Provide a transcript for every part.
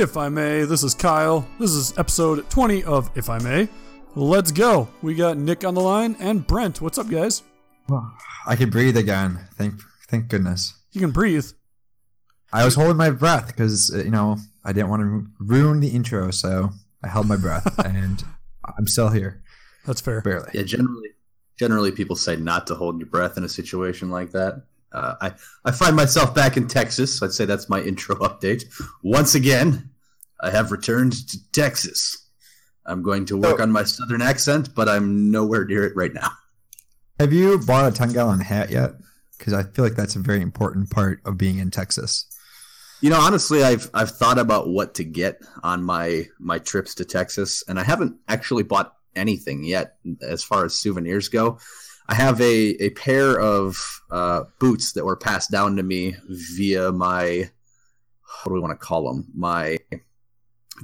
If I May. This is Kyle. This is episode 20 of If I May. Let's go. We got Nick on the line and Brent. What's up, guys? I can breathe again. Thank thank goodness. You can breathe. I was holding my breath because you know I didn't want to ruin the intro, so I held my breath, and I'm still here, That's fair. barely. Yeah, generally, generally people say not to hold your breath in a situation like that. Uh, I I find myself back in Texas. I'd say that's my intro update. Once again, I have returned to Texas. I'm going to work on my southern accent, but I'm nowhere near it right now. Have you bought a ten gallon hat yet? Because I feel like that's a very important part of being in Texas. You know, honestly, I've I've thought about what to get on my my trips to Texas, and I haven't actually bought anything yet as far as souvenirs go. I have a a pair of uh, boots that were passed down to me via my what do we want to call them? My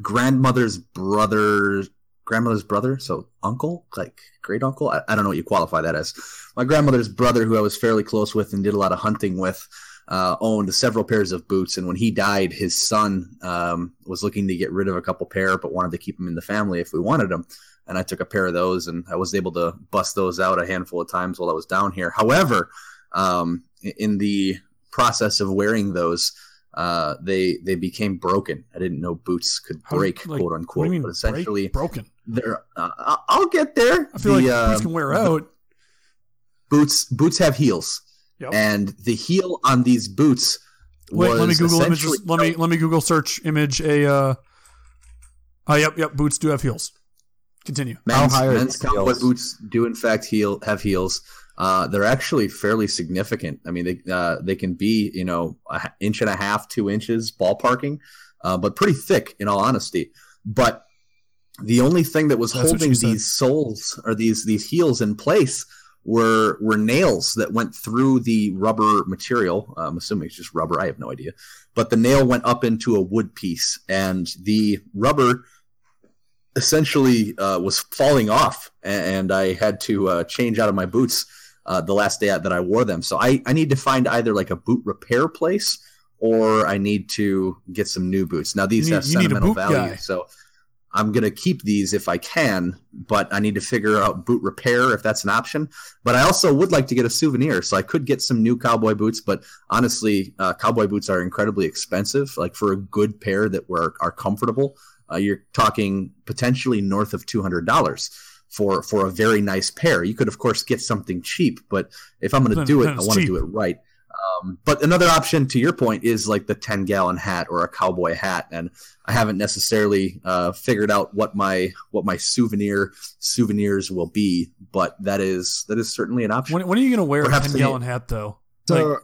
grandmother's brother, grandmother's brother, so uncle, like great uncle. I, I don't know what you qualify that as. My grandmother's brother, who I was fairly close with and did a lot of hunting with uh, owned several pairs of boots, and when he died, his son um, was looking to get rid of a couple pair, but wanted to keep them in the family if we wanted them. And I took a pair of those, and I was able to bust those out a handful of times while I was down here. However, um, in the process of wearing those, uh, they they became broken. I didn't know boots could How- break, like, quote What unquote. do you mean but break? essentially, broken? they're. Uh, I- I'll get there. I feel The, like uh, boots can wear out. Boots boots have heels, Yep. and the heel on these boots. Wait, let me was Google images. essentially- Let me let me Google search image a. Uh, oh, yep, yep. Boots do have heels. Continue. Men's, high men's cowboy heels? boots do in fact heel have heels. Uh, they're actually fairly significant. I mean, they uh, they can be you know an inch and a half, two inches ballparking, uh, but pretty thick in all honesty. But the only thing that was That's holding these soles or these these heels in place were were nails that went through the rubber material. I'm assuming it's just rubber. I have no idea. But the nail went up into a wood piece, and the rubber essentially uh, was falling off, and I had to uh, change out of my boots uh, the last day that I wore them. So I, I need to find either like a boot repair place or I need to get some new boots. Now these You have need sentimental value, guy. so I'm gonna keep these if I can, but I need to figure out boot repair if that's an option. But I also would like to get a souvenir, so I could get some new cowboy boots. But honestly, uh, cowboy boots are incredibly expensive. Like for a good pair that were are comfortable, uh, you're talking potentially north of two hundred dollars for for a very nice pair. You could of course get something cheap, but if I'm going to do it, I want to do it right. Um, but another option, to your point, is like the ten gallon hat or a cowboy hat, and I haven't necessarily uh, figured out what my what my souvenir souvenirs will be, but that is that is certainly an option. When, when are you gonna wear Perhaps a ten gallon hat though? So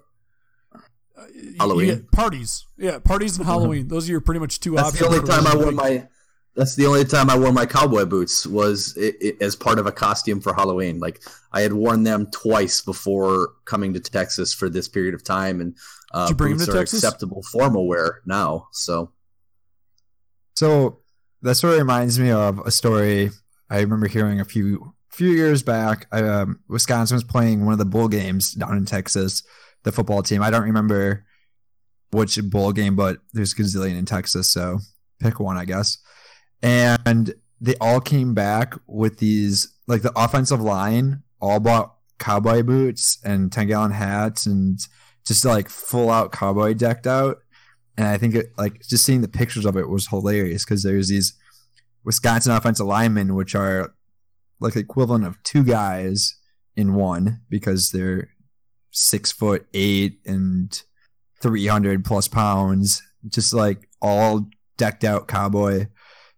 Uh, you- Halloween. parties. Yeah, parties and Halloween. Those are your pretty much two That's options. the only time I those wore my. That's the only time I wore my cowboy boots was i i as part of a costume for Halloween. Like I had worn them twice before coming to Texas for this period of time, and uh, you bring 'em boots to are Texas? acceptable formal wear now. So So that sort of reminds me of a story I remember hearing a few few years back. I, um, Wisconsin was playing one of the bowl games down in Texas. The football team. I don't remember which bowl game, but there's a gazillion in Texas, so pick one, I guess. And they all came back with these, like the offensive line, all bought cowboy boots and ten gallon hats and just like full out cowboy decked out. And I think it, like just seeing the pictures of it was hilarious because there's these Wisconsin offensive linemen which are like the equivalent of two guys in one because they're six foot eight and three hundred plus pounds, just like all decked out cowboy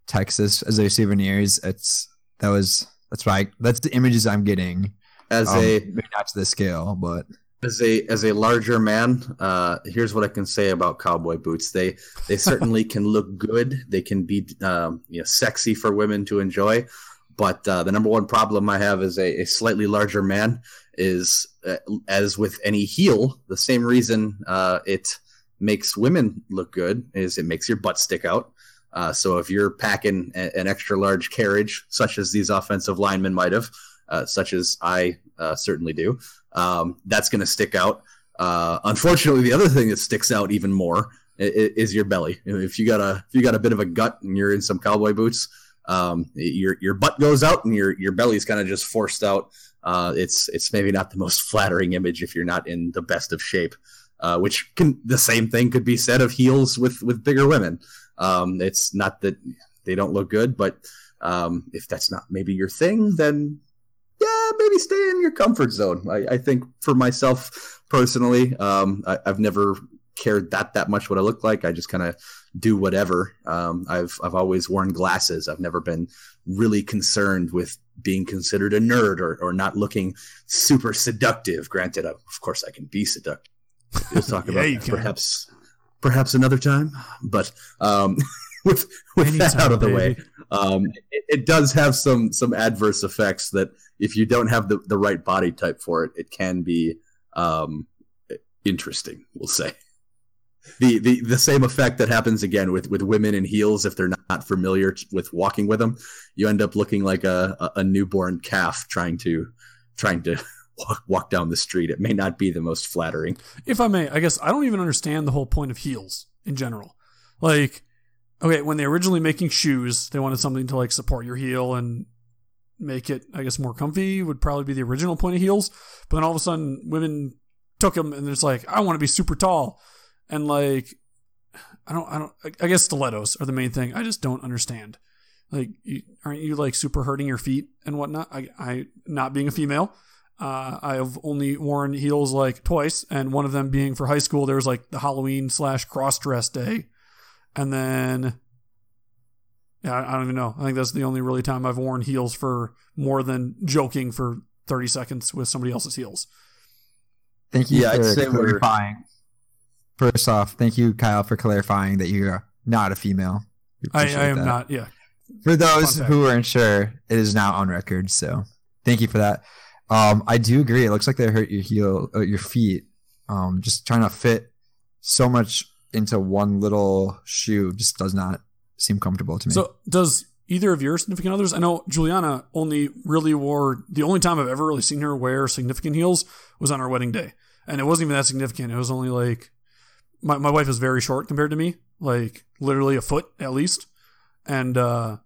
Texas as their souvenirs. It's that was that's right. That's the images I'm getting. as Um, a maybe not to the scale, but as a as a larger man, uh, here's what I can say about cowboy boots. They they certainly can look good. They can be um, you know sexy for women to enjoy. But uh, the number one problem I have as a, a slightly larger man is, uh, as with any heel, the same reason uh, it makes women look good is it makes your butt stick out. Uh, so if you're packing a- an extra large carriage, such as these offensive linemen might have, uh, such as I uh, certainly do, um, that's going to stick out. Uh, unfortunately, the other thing that sticks out even more is your belly. If you got a if you got a bit of a gut and you're in some cowboy boots, um, your your butt goes out and your your belly's kind of just forced out. Uh, it's it's maybe not the most flattering image if you're not in the best of shape. Uh, which can the same thing could be said of heels with with bigger women. Um, it's not that they don't look good, but um, if that's not maybe your thing, then yeah, maybe stay in your comfort zone. I, I think for myself personally, um, I, have never cared that that much what I look like. I just kind of do whatever. Um, I've I've always worn glasses. I've never been really concerned with being considered a nerd or, or not looking super seductive. Granted, of course, I can be seductive. We'll talk yeah, about perhaps perhaps another time. But um, with with Anytime, that out of the baby. way, um, it, it, does have some some adverse effects that if you don't have the, the right body type for it, it can be um, interesting. We'll say the, the the same effect that happens again with with women in heels if they're not familiar with walking with them. You end up looking like a, a, a newborn calf trying to trying to walk, walk down the street. It may not be the most flattering. If I may, I guess I don't even understand the whole point of heels in general. Like, okay, when they originally making shoes, they wanted something to like support your heel and make it, I guess, more comfy. Would probably be the original point of heels. But then all of a sudden, women took them and it's like, I want to be super tall, and like, I don't, I don't. I guess stilettos are the main thing. I just don't understand. Like, aren't you like super hurting your feet and whatnot? I, I, not being a female, uh, I have only worn heels like twice, and one of them being for high school. There was like the Halloween slash cross dress day, and then yeah, I don't even know. I think that's the only really time I've worn heels for more than joking for thirty seconds with somebody else's heels. Thank you yeah, for clarifying. First off, thank you, Kyle, for clarifying that you're not a female. I, I, am that. not. Yeah. For those who aren't sure, it is now on record. So thank you for that. Um, I do agree. It looks like they hurt your heel, uh, your feet. Um, just trying to fit so much into one little shoe just does not seem comfortable to me. So, does either of your significant others? I know Juliana only really wore the only time I've ever really seen her wear significant heels was on our wedding day, and it wasn't even that significant. It was only like my my wife is very short compared to me, like literally a foot at least, and uh,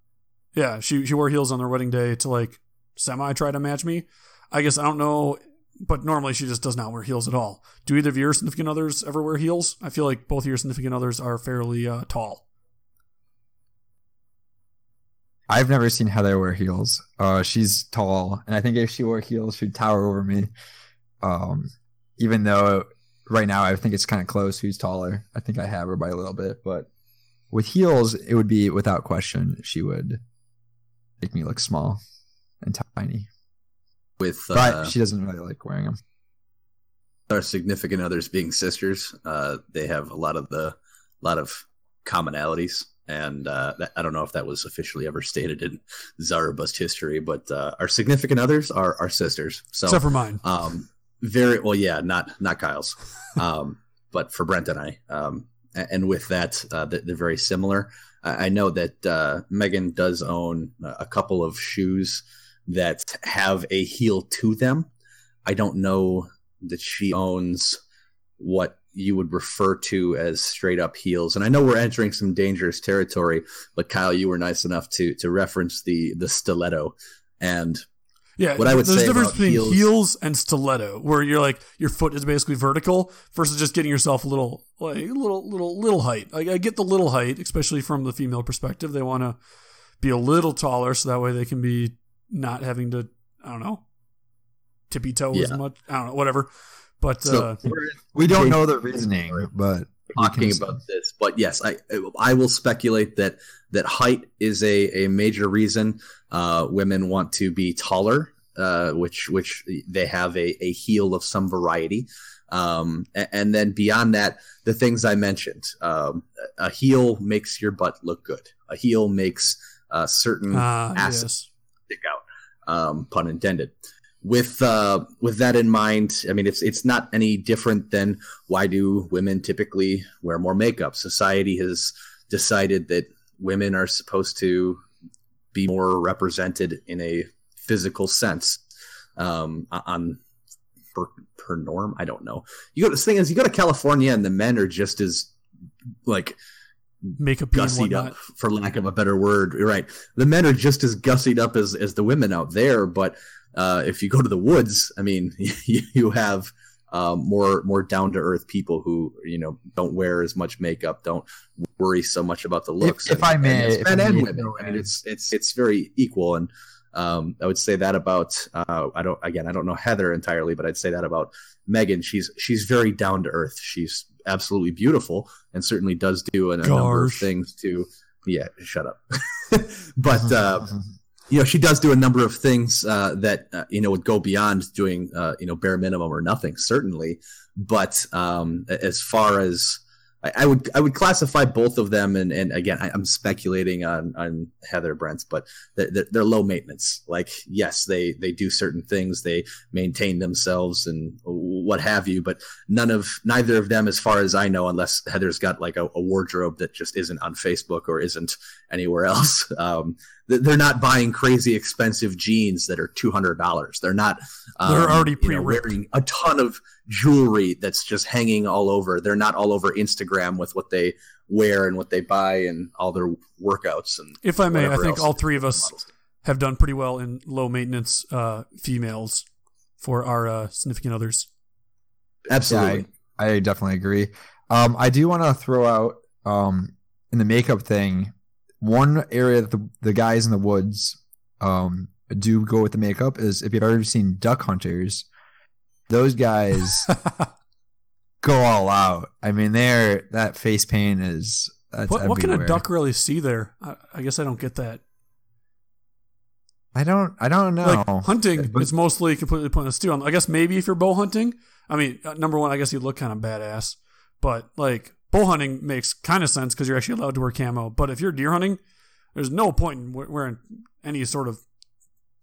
yeah, she she wore heels on their wedding day to like semi try to match me. I guess I don't know, but normally she just does not wear heels at all. Do either of your significant others ever wear heels? I feel like both of your significant others are fairly uh, tall. I've never seen Heather wear heels. Uh, she's tall, and I think if she wore heels, she'd tower over me. Um, even though right now I think it's kind of close who's taller. I think I have her by a little bit, but with heels, it would be without question she would make me look small and tiny with uh, she doesn't really like wearing them. Our significant others being sisters, uh, they have a lot of the lot of commonalities, and uh, that, I don't know if that was officially ever stated in Zarabust history, but uh, our significant others are our sisters. So, except for mine, um, very well, yeah, not not Kyle's, um, but for Brent and I, um, and with that, uh, they're very similar. I know that uh, Megan does own a couple of shoes that have a heel to them. I don't know that she owns what you would refer to as straight up heels. And I know we're entering some dangerous territory, but Kyle, you were nice enough to to reference the the stiletto. And yeah, what I would there's say a difference between heels, heels, and stiletto, where you're like your foot is basically vertical versus just getting yourself a little like a little little little height. Like I get the little height, especially from the female perspective. They want to be a little taller so that way they can be not having to I don't know tippy toe yeah. as much. I don't know, whatever. But so uh, we don't know the reasoning, but talking about this. But yes, I I will speculate that that height is a, a major reason uh, women want to be taller, uh, which which they have a, a heel of some variety. Um, and, and, then beyond that, the things I mentioned, um, a heel makes your butt look good. A heel makes uh, certain uh, assets stick out, um, pun intended. With uh, with that in mind, I mean it's it's not any different than why do women typically wear more makeup? Society has decided that women are supposed to be more represented in a physical sense um, on per, per norm. I don't know. You go. The thing is, you go to California and the men are just as like Makeup and gussied up, for lack of a better word. You're right. The men are just as gussied up as as the women out there, but uh, if you go to the woods, I mean, you, you have um, more more down to earth people who you know don't wear as much makeup, don't worry so much about the looks. if I and may- it's if men I and women. I mean, it's it's it's very equal, and um, I would say that about uh, I don't again I don't know Heather entirely, but I'd say that about Megan. She's she's very down to earth. She's absolutely beautiful, and certainly does do a, a number of things to yeah shut up. but uh, you know she does do a number of things uh, that uh, you know would go beyond doing uh, you know bare minimum or nothing certainly but um, as far as I, would I would classify both of them and and again I, I'm speculating on on Heather Brent but they're, they're, low maintenance. Like yes they they do certain things. They maintain themselves and what have you but none of neither of them as far as I know unless Heather's got like a, a wardrobe that just isn't on Facebook or isn't anywhere else um, they're not buying crazy expensive jeans that are two hundred dollars. They're not. Um, They're already you know, pre-ripped. wearing a ton of jewelry that's just hanging all over. They're not all over Instagram with what they wear and what they buy and all their workouts and. If I may, I think all three of do. us have done pretty well in low maintenance uh, females for our uh, significant others. Absolutely. Yeah, I, I definitely agree. Um, I do want to throw out um, in the makeup thing one area that the, the guys in the woods um, do go with the makeup is if you've ever seen duck hunters, those guys go all out. I mean, they're that face paint is that's what, what can a duck really see there? I, I guess I don't get that. I don't. I don't know. Like hunting, it's mostly completely pointless too. I guess maybe if you're bow hunting, I mean, uh, number one, I guess you look kind of badass, but like bow hunting makes kind of sense because you're actually allowed to wear camo. But if you're deer hunting, there's no point in wearing any sort of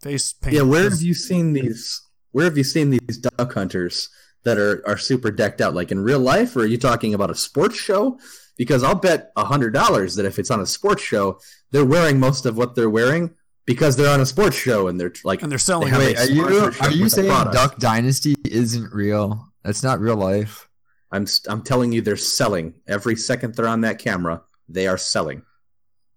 face paint. Yeah, where 'cause- have you seen these? Where have you seen these duck hunters that are are super decked out? Like in real life, or are you talking about a sports show? Because I'll bet a hundred dollars that if it's on a sports show, they're wearing most of what they're wearing because they're on a sports show and they're like and they're selling. have. Wait, a are you are you saying product. Duck Dynasty isn't real? That's not real life. I'm I'm telling you, they're selling every second they're on that camera. They are selling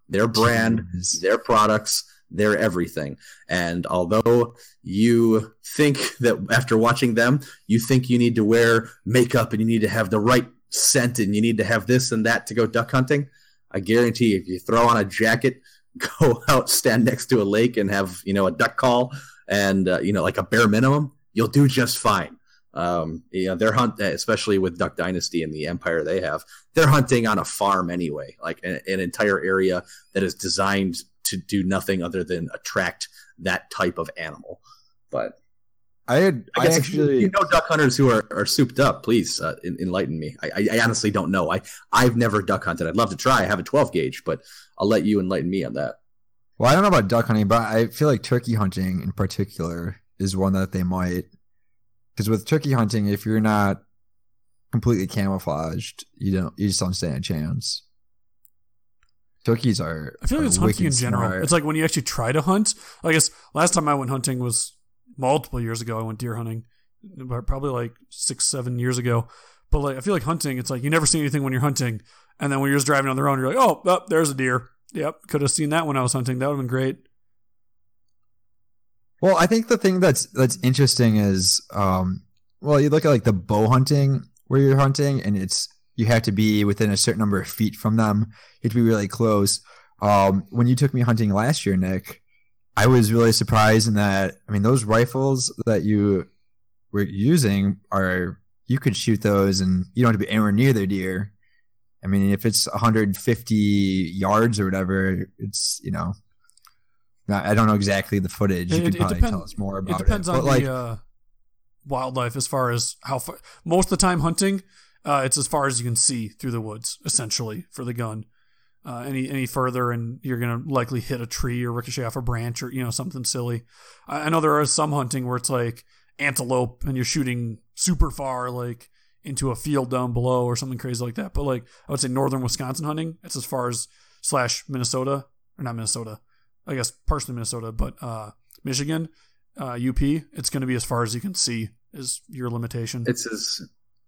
their brand, Jeez. their products, their everything. And although you think that after watching them, you think you need to wear makeup and you need to have the right scent and you need to have this and that to go duck hunting, I guarantee if you throw on a jacket, go out, stand next to a lake and have, you know, a duck call and, uh, you know, like a bare minimum, you'll do just fine. Um, you know, they're hunt, especially with Duck Dynasty and the empire they have, they're hunting on a farm anyway, like an, an entire area that is designed to do nothing other than attract that type of animal. But I had I I, guess if you- actually you know duck hunters who are, are souped up. Please uh, en- enlighten me. I, I, I honestly don't know. I I've never duck hunted. I'd love to try. I have a 12 gauge, but I'll let you enlighten me on that. Well, I don't know about duck hunting, but I feel like turkey hunting in particular is one that they might. Because with turkey hunting, if you're not completely camouflaged, you don't, you just don't stand a chance. Turkeys are. I feel like it's hunting in general. smart. It's like when you actually try to hunt. I guess last time I went hunting was multiple years ago. I went deer hunting, but probably like six, seven years ago. But like I feel like hunting, it's like you never see anything when you're hunting, and then when you're just driving on the road, you're like, oh, oh there's a deer. Yep, could have seen that when I was hunting. That would have been great. Well, I think the thing that's that's interesting is, um, well, you look at like the bow hunting where you're hunting, and it's you have to be within a certain number of feet from them. You have to be really close. Um, when you took me hunting last year, Nick, I was really surprised in that. I mean, those rifles that you were using are you could shoot those, and you don't have to be anywhere near the deer. I mean, if it's 150 yards or whatever, it's you know. I don't know exactly the footage. You It- could it probably depend- tell us more It about it. depends on like, the uh, wildlife as far as how far. Most of the time hunting, uh, it's as far as you can see through the woods, essentially for the gun. Uh, any any further, and you're gonna likely hit a tree or ricochet off a branch or you know something silly. I, I know there are some hunting where it's like antelope, and you're shooting super far, like into a field down below or something crazy like that. But like I would say northern Wisconsin hunting, it's as far as slash Minnesota or not Minnesota, I guess partially Minnesota, but uh, Michigan, uh, UP, it's going to be as far as you can see is your limitation. It's as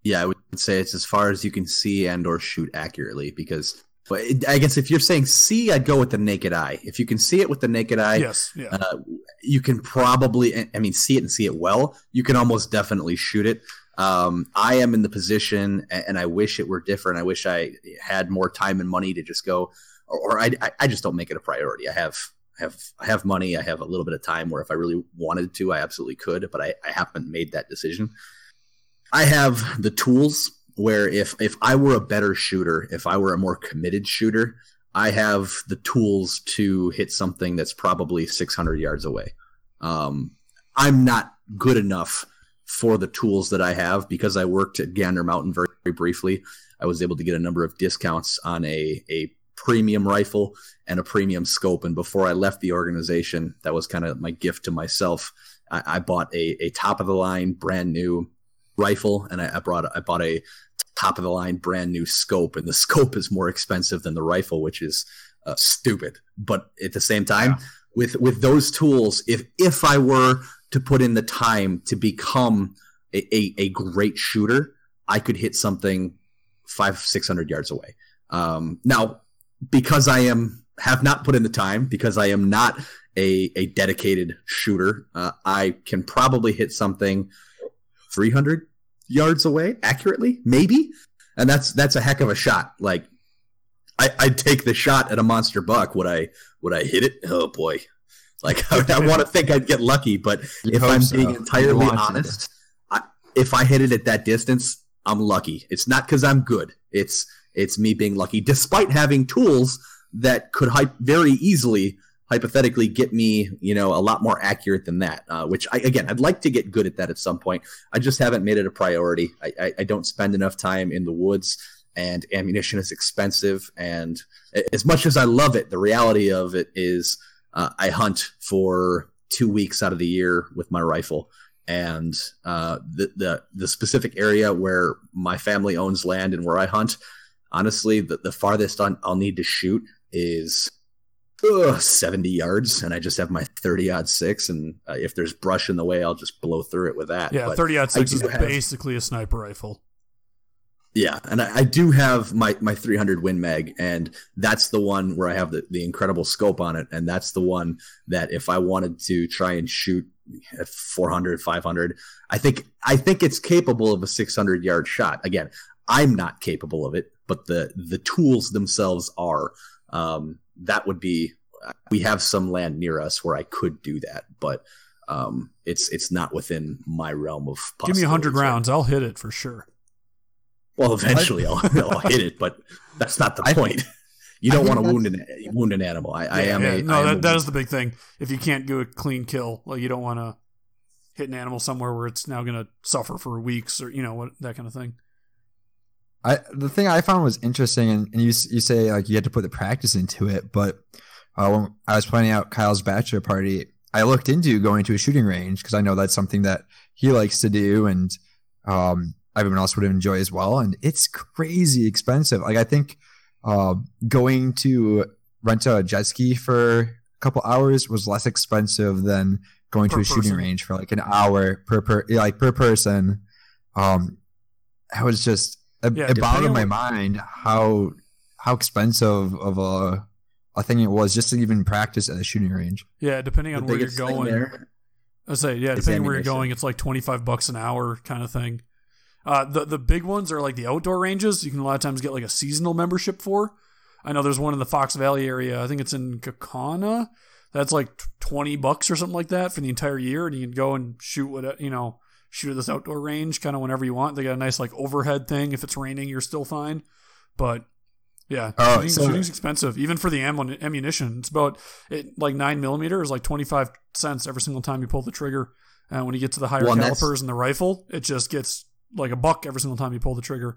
Yeah, I would say it's as far as you can see and or shoot accurately because but I guess if you're saying see, I'd go with the naked eye. If you can see it with the naked eye, yes, yeah. uh, you can probably, I mean, see it and see it well. You can almost definitely shoot it. Um, I am in the position, and I wish it were different. I wish I had more time and money to just go, or, or I, I just don't make it a priority. I have have I have money. I have a little bit of time where if I really wanted to, I absolutely could, but I, I haven't made that decision. I have the tools where if if I were a better shooter, if I were a more committed shooter, I have the tools to hit something that's probably 600 yards away. Um, I'm not good enough for the tools that I have because I worked at Gander Mountain very, very briefly. I was able to get a number of discounts on a a premium rifle and a premium scope. And before I left the organization, that was kind of my gift to myself. I, I bought a, a top of the line, brand new rifle, and I, I brought I bought a top of the line brand new scope and the scope is more expensive than the rifle which is uh, stupid but at the same time yeah. with with those tools if if i were to put in the time to become a, a, a great shooter i could hit something five six hundred yards away um, now because i am have not put in the time because i am not a, a dedicated shooter uh, i can probably hit something 300 yards away accurately, maybe. And that's that's a heck of a shot. Like I, I'd take the shot at a monster buck. Would I would I hit it? Oh boy. Like I, I want to think I'd get lucky, but you if I'm so. being entirely honest, I, if I hit it at that distance, I'm lucky. It's not because I'm good. It's it's me being lucky, despite having tools that could very easily hypothetically get me, you know, a lot more accurate than that. Uh, which I, again, I'd like to get good at that at some point. I just haven't made it a priority. I, I, I don't spend enough time in the woods, and ammunition is expensive. And as much as I love it, the reality of it is uh, I hunt for two weeks out of the year with my rifle. And uh, the, the the specific area where my family owns land and where I hunt, honestly, the, the farthest I'll need to shoot is ugh, 70 yards and I just have my 30 aught six. And uh, if there's brush in the way, I'll just blow through it with that. Yeah, 30 aught six is have, basically a sniper rifle. Yeah, and I, I, do have my, my 300 Win Mag, and that's the one where I have the, the incredible scope on it. And that's the one that if I wanted to try and shoot at 400, 500, I think I think it's capable of a 600 yard shot. Again, I'm not capable of it, but the the tools themselves are. Um, that would be we have some land near us where I could do that, but um, it's it's not within my realm of. Give me hundred rounds, I'll hit it for sure. Well, eventually I'll, I'll hit it, but that's not the I, point. You don't want to wound an wound an animal. I, yeah, I am yeah. a no. I that, a, that is the big thing. If you can't do a clean kill, like you don't want to hit an animal somewhere where it's now going to suffer for weeks or you know what that kind of thing. I the thing I found was interesting, and, and you you say like you had to put the practice into it, but uh, when I was planning out Kyle's bachelor party, I looked into going to a shooting range because I know that's something that he likes to do, and um, everyone else would enjoy as well. And it's crazy expensive. Like I think uh, going to rent a jet ski for a couple hours was less expensive than going per to a person. shooting range for like an hour per per like per person. Um, I was just it, yeah, it boggled my mind how how expensive of a a thing it was just to even practice at a shooting range. Yeah, depending on where you're going. I say, yeah, depending where you're going, it's like twenty five bucks an hour kind of thing. Uh, the the big ones are like the outdoor ranges. You can a lot of times get like a seasonal membership for. I know there's one in the Fox Valley area. I think it's in Kaukauna. That's like twenty bucks or something like that for the entire year, and you can go and shoot what you know shoot at this outdoor range kind of whenever you want. They got a nice like overhead thing. If it's raining, you're still fine. But yeah, oh, shooting, so, shooting's expensive even for the ammunition. It's about it like nine millimeter is like twenty five cents every single time you pull the trigger. And when you get to the higher well, calibers and the rifle, it just gets like a buck every single time you pull the trigger.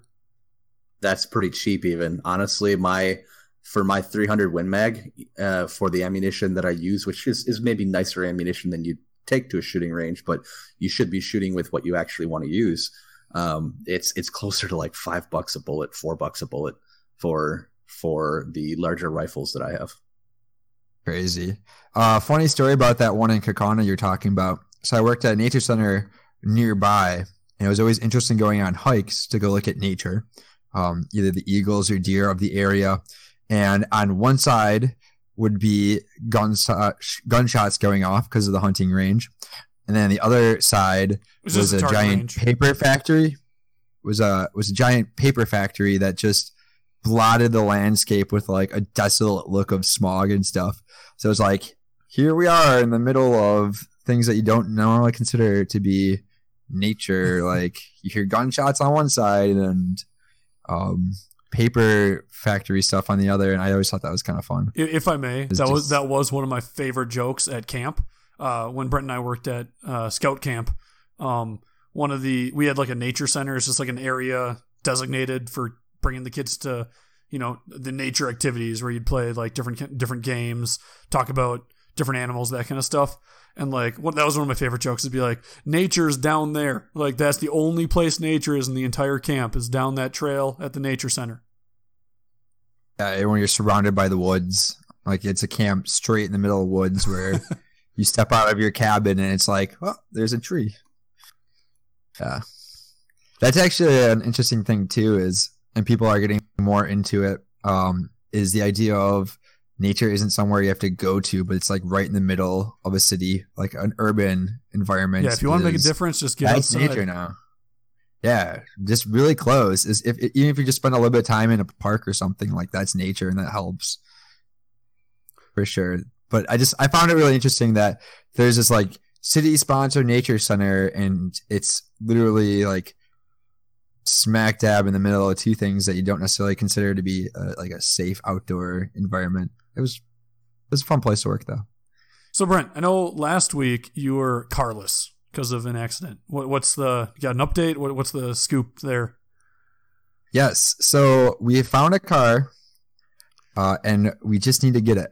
That's pretty cheap, even honestly. My for my 300 Win Mag uh, for the ammunition that I use, which is, is maybe nicer ammunition than you take to a shooting range, but you should be shooting with what you actually want to use. Um, it's it's closer to like five bucks a bullet, four bucks a bullet for for the larger rifles that I have. Crazy. Uh, funny story about that one in Kaukauna you're talking about. So I worked at a nature center nearby, and it was always interesting going on hikes to go look at nature, um, either the eagles or deer of the area. And on one side would be gunshot, gunshots going off because of the hunting range, and then the other side was, was, a giant range. paper factory. Was a was a giant paper factory that just blotted the landscape with like a desolate look of smog and stuff. So it's like here we are in the middle of things that you don't normally consider to be nature. like you hear gunshots on one side and um, paper factory stuff on the other, and I always thought that was kind of fun. If I may, that was that was one of my favorite jokes at camp. Uh, when Brent and I worked at uh, scout camp, um, one of the we had like a nature center. It's just like an area designated for bringing the kids to, you know, the nature activities where you'd play like different different games, talk about different animals, that kind of stuff. And like, what that was one of my favorite jokes. Is be like, nature's down there. Like that's the only place nature is in the entire camp is down that trail at the nature center. Yeah, when you're surrounded by the woods, like it's a camp straight in the middle of woods where you step out of your cabin and it's like, oh, there's a tree. Yeah, that's actually an interesting thing too. Is and people are getting more into it. Um, is the idea of nature isn't somewhere you have to go to, but it's like right in the middle of a city, like an urban environment. Yeah, if you want to make a difference, just get that's outside. nature now. Yeah, just really close. Is if even if you just spend a little bit of time in a park or something like that's nature and that helps for sure. But I just I found it really interesting that there's this like city sponsored nature center and it's literally like smack dab in the middle of two things that you don't necessarily consider to be uh like a safe outdoor environment. It was it was a fun place to work though. So Brent, I know last week you were carless because of an accident. What, what's the you got an update? What, what's the scoop there? Yes. So we found a car, uh, and we just need to get it.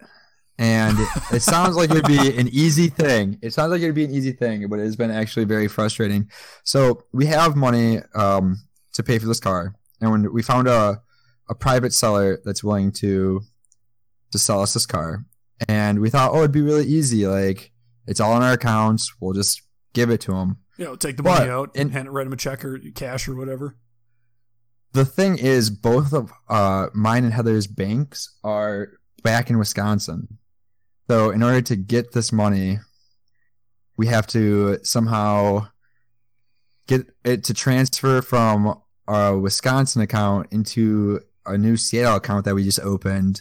And it sounds like it'd be an easy thing. It sounds like it'd be an easy thing, but it's been actually very frustrating. So we have money um, to pay for this car, and when we found a a private seller that's willing to to sell us this car, and we thought, oh, it'd be really easy. Like it's all in our accounts. We'll just give it to them. You know, take the money But out and hand it, write him a check or cash or whatever. the thing is both of uh mine and heather's banks are back in wisconsin so in order to get this money we have to somehow get it to transfer from our wisconsin account into a new seattle account that we just opened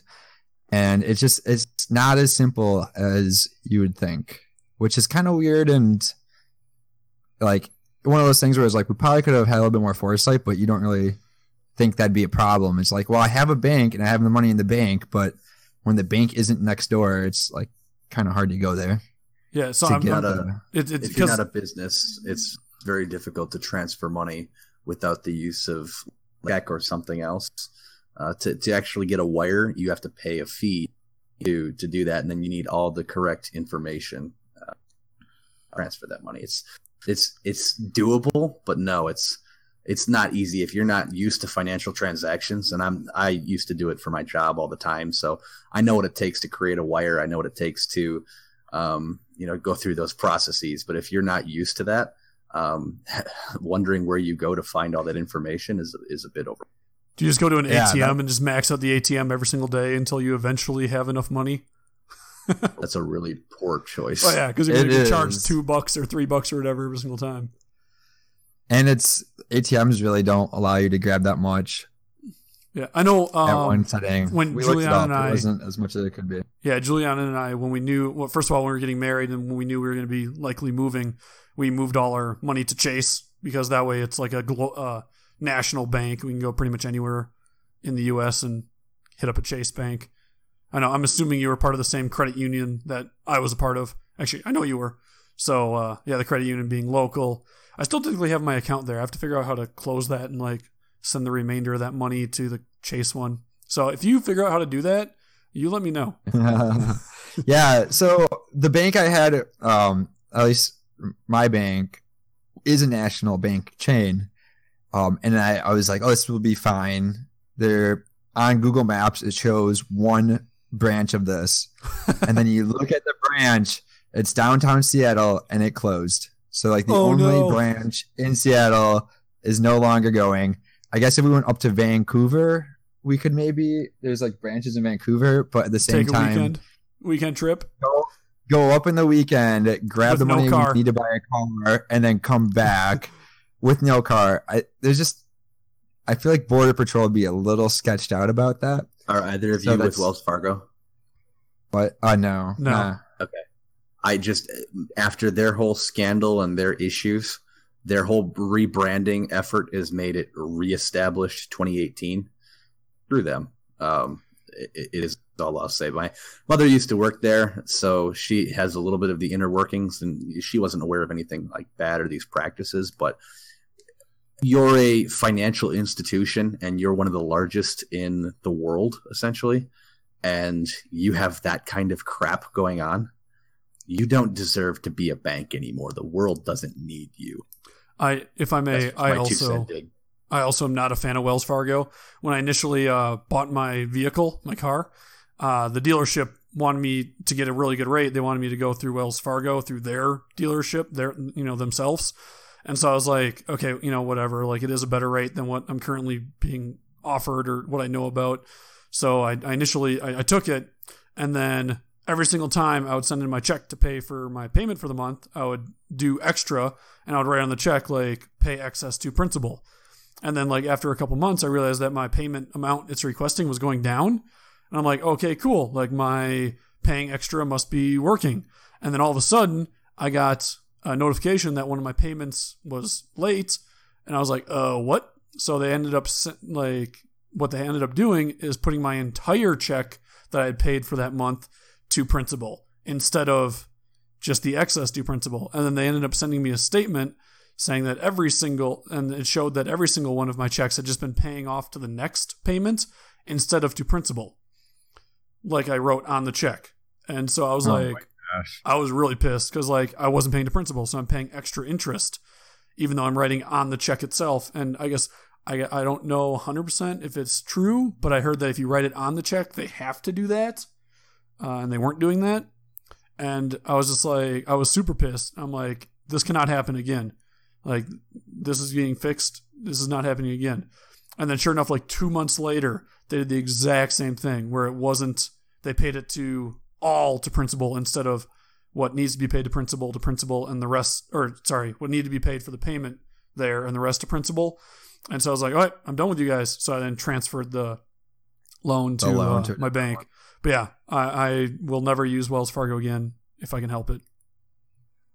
and it's just it's not as simple as you would think which is kind of weird and like one of those things where it's like we probably could have had a little bit more foresight but you don't really think that'd be a problem. It's like, well, I have a bank and I have the money in the bank, but when the bank isn't next door, it's like kind of hard to go there. Yeah, so to I'm, get I'm the- it's it's if you're not a business, it's very difficult to transfer money without the use of check or something else. Uh, to to actually get a wire, you have to pay a fee to to do that, and then you need all the correct information uh, transfer that money. It's it's it's doable, but no, it's it's not easy if you're not used to financial transactions. And I'm I used to do it for my job all the time, so I know what it takes to create a wire. I know what it takes to um, you know go through those processes. But if you're not used to that, um, wondering where you go to find all that information is is a bit over. Do you just go to an Yeah, ATM that- and just max out the ATM every single day until you eventually have enough money? That's a really poor choice. Oh yeah, because you're gonna It get charged two bucks or three bucks or whatever every single time. And it's ATMs really don't allow you to grab that much Yeah, I know. at Um, one setting. when we looked it Juliana up, and I- it wasn't as much as it could be. Yeah, Juliana and I, when we knew, well, first of all, when we were getting married and when we knew we were going to be likely moving, we moved all our money to Chase because that way it's like a glo- uh, national bank. We can go pretty much anywhere in the U.S. and hit up a Chase bank. I know. I'm assuming you were part of the same credit union that I was a part of. Actually, I know you were. So uh, yeah, the credit union being local, I still technically have my account there. I have to figure out how to close that and like send the remainder of that money to the Chase one. So if you figure out how to do that, you let me know. yeah. So the bank I had, um, at least my bank, is a national bank chain. Um, and I, I was like, oh, this will be fine. They're on Google Maps. It shows one branch of this, and then you look at the branch. It's downtown Seattle, and it closed. So like the Oh, only no. branch in Seattle is no longer going. I guess if we went up to Vancouver, we could maybe there's like branches in Vancouver, but at the same Take a time weekend weekend trip. go go up in the weekend, grab With the money car. we need to buy a car, and then come back with no car. I there's just I feel like Border Patrol would be a little sketched out about that. Are either of So you with Wells Fargo? But uh no. No. nah. I just after their whole scandal and their issues, their whole rebranding effort has made it reestablished 2018 through them. Um, it, it is all I'll say. My mother used to work there, so she has a little bit of the inner workings, and she wasn't aware of anything like that or these practices. But you're a financial institution, and you're one of the largest in the world, essentially, and you have that kind of crap going on you don't deserve to be a bank anymore. The world doesn't need you. I if I may, I also. I also am not a fan of Wells Fargo. When I initially uh, bought my vehicle, my car, uh, the dealership wanted me to get a really good rate. They wanted me to go through Wells Fargo through their dealership, their you know themselves. And so I was like, okay, you know, whatever. Like it is a better rate than what I'm currently being offered or what I know about. So I, I initially I, I took it, and then every single time I would send in my check to pay for my payment for the month, I would do extra, and I would write on the check like pay excess to principal. And then like after a couple months, I realized that my payment amount it's requesting was going down, and I'm like, okay, cool. Like my paying extra must be working. And then all of a sudden, I got a notification that one of my payments was late, and I was like, uh, what? So they ended up like what they ended up doing is putting my entire check that I had paid for that month to principal instead of just the excess due principal. And then they ended up sending me a statement saying that every single and it showed that every single one of my checks had just been paying off to the next payment instead of to principal. Like I wrote on the check. And so I was Oh like gosh. I was really pissed because like I wasn't paying the principal, so I'm paying extra interest, even though I'm writing on the check itself. And I guess I I don't know 100 percent if it's true, but I heard that if you write it on the check, they have to do that, uh, and they weren't doing that. And I was just like, I was super pissed. I'm like, this cannot happen again. Like this is getting fixed. This is not happening again. And then sure enough, like two months later, they did the exact same thing where it wasn't. They paid it to all to principal instead of what needs to be paid to principal to principal and the rest or sorry what needed to be paid for the payment there and the rest to principal. And so i was like all right i'm done with you guys. So i then transferred the loan to, The loan uh, to- my bank. But yeah I, I will never use wells fargo again if i can help it.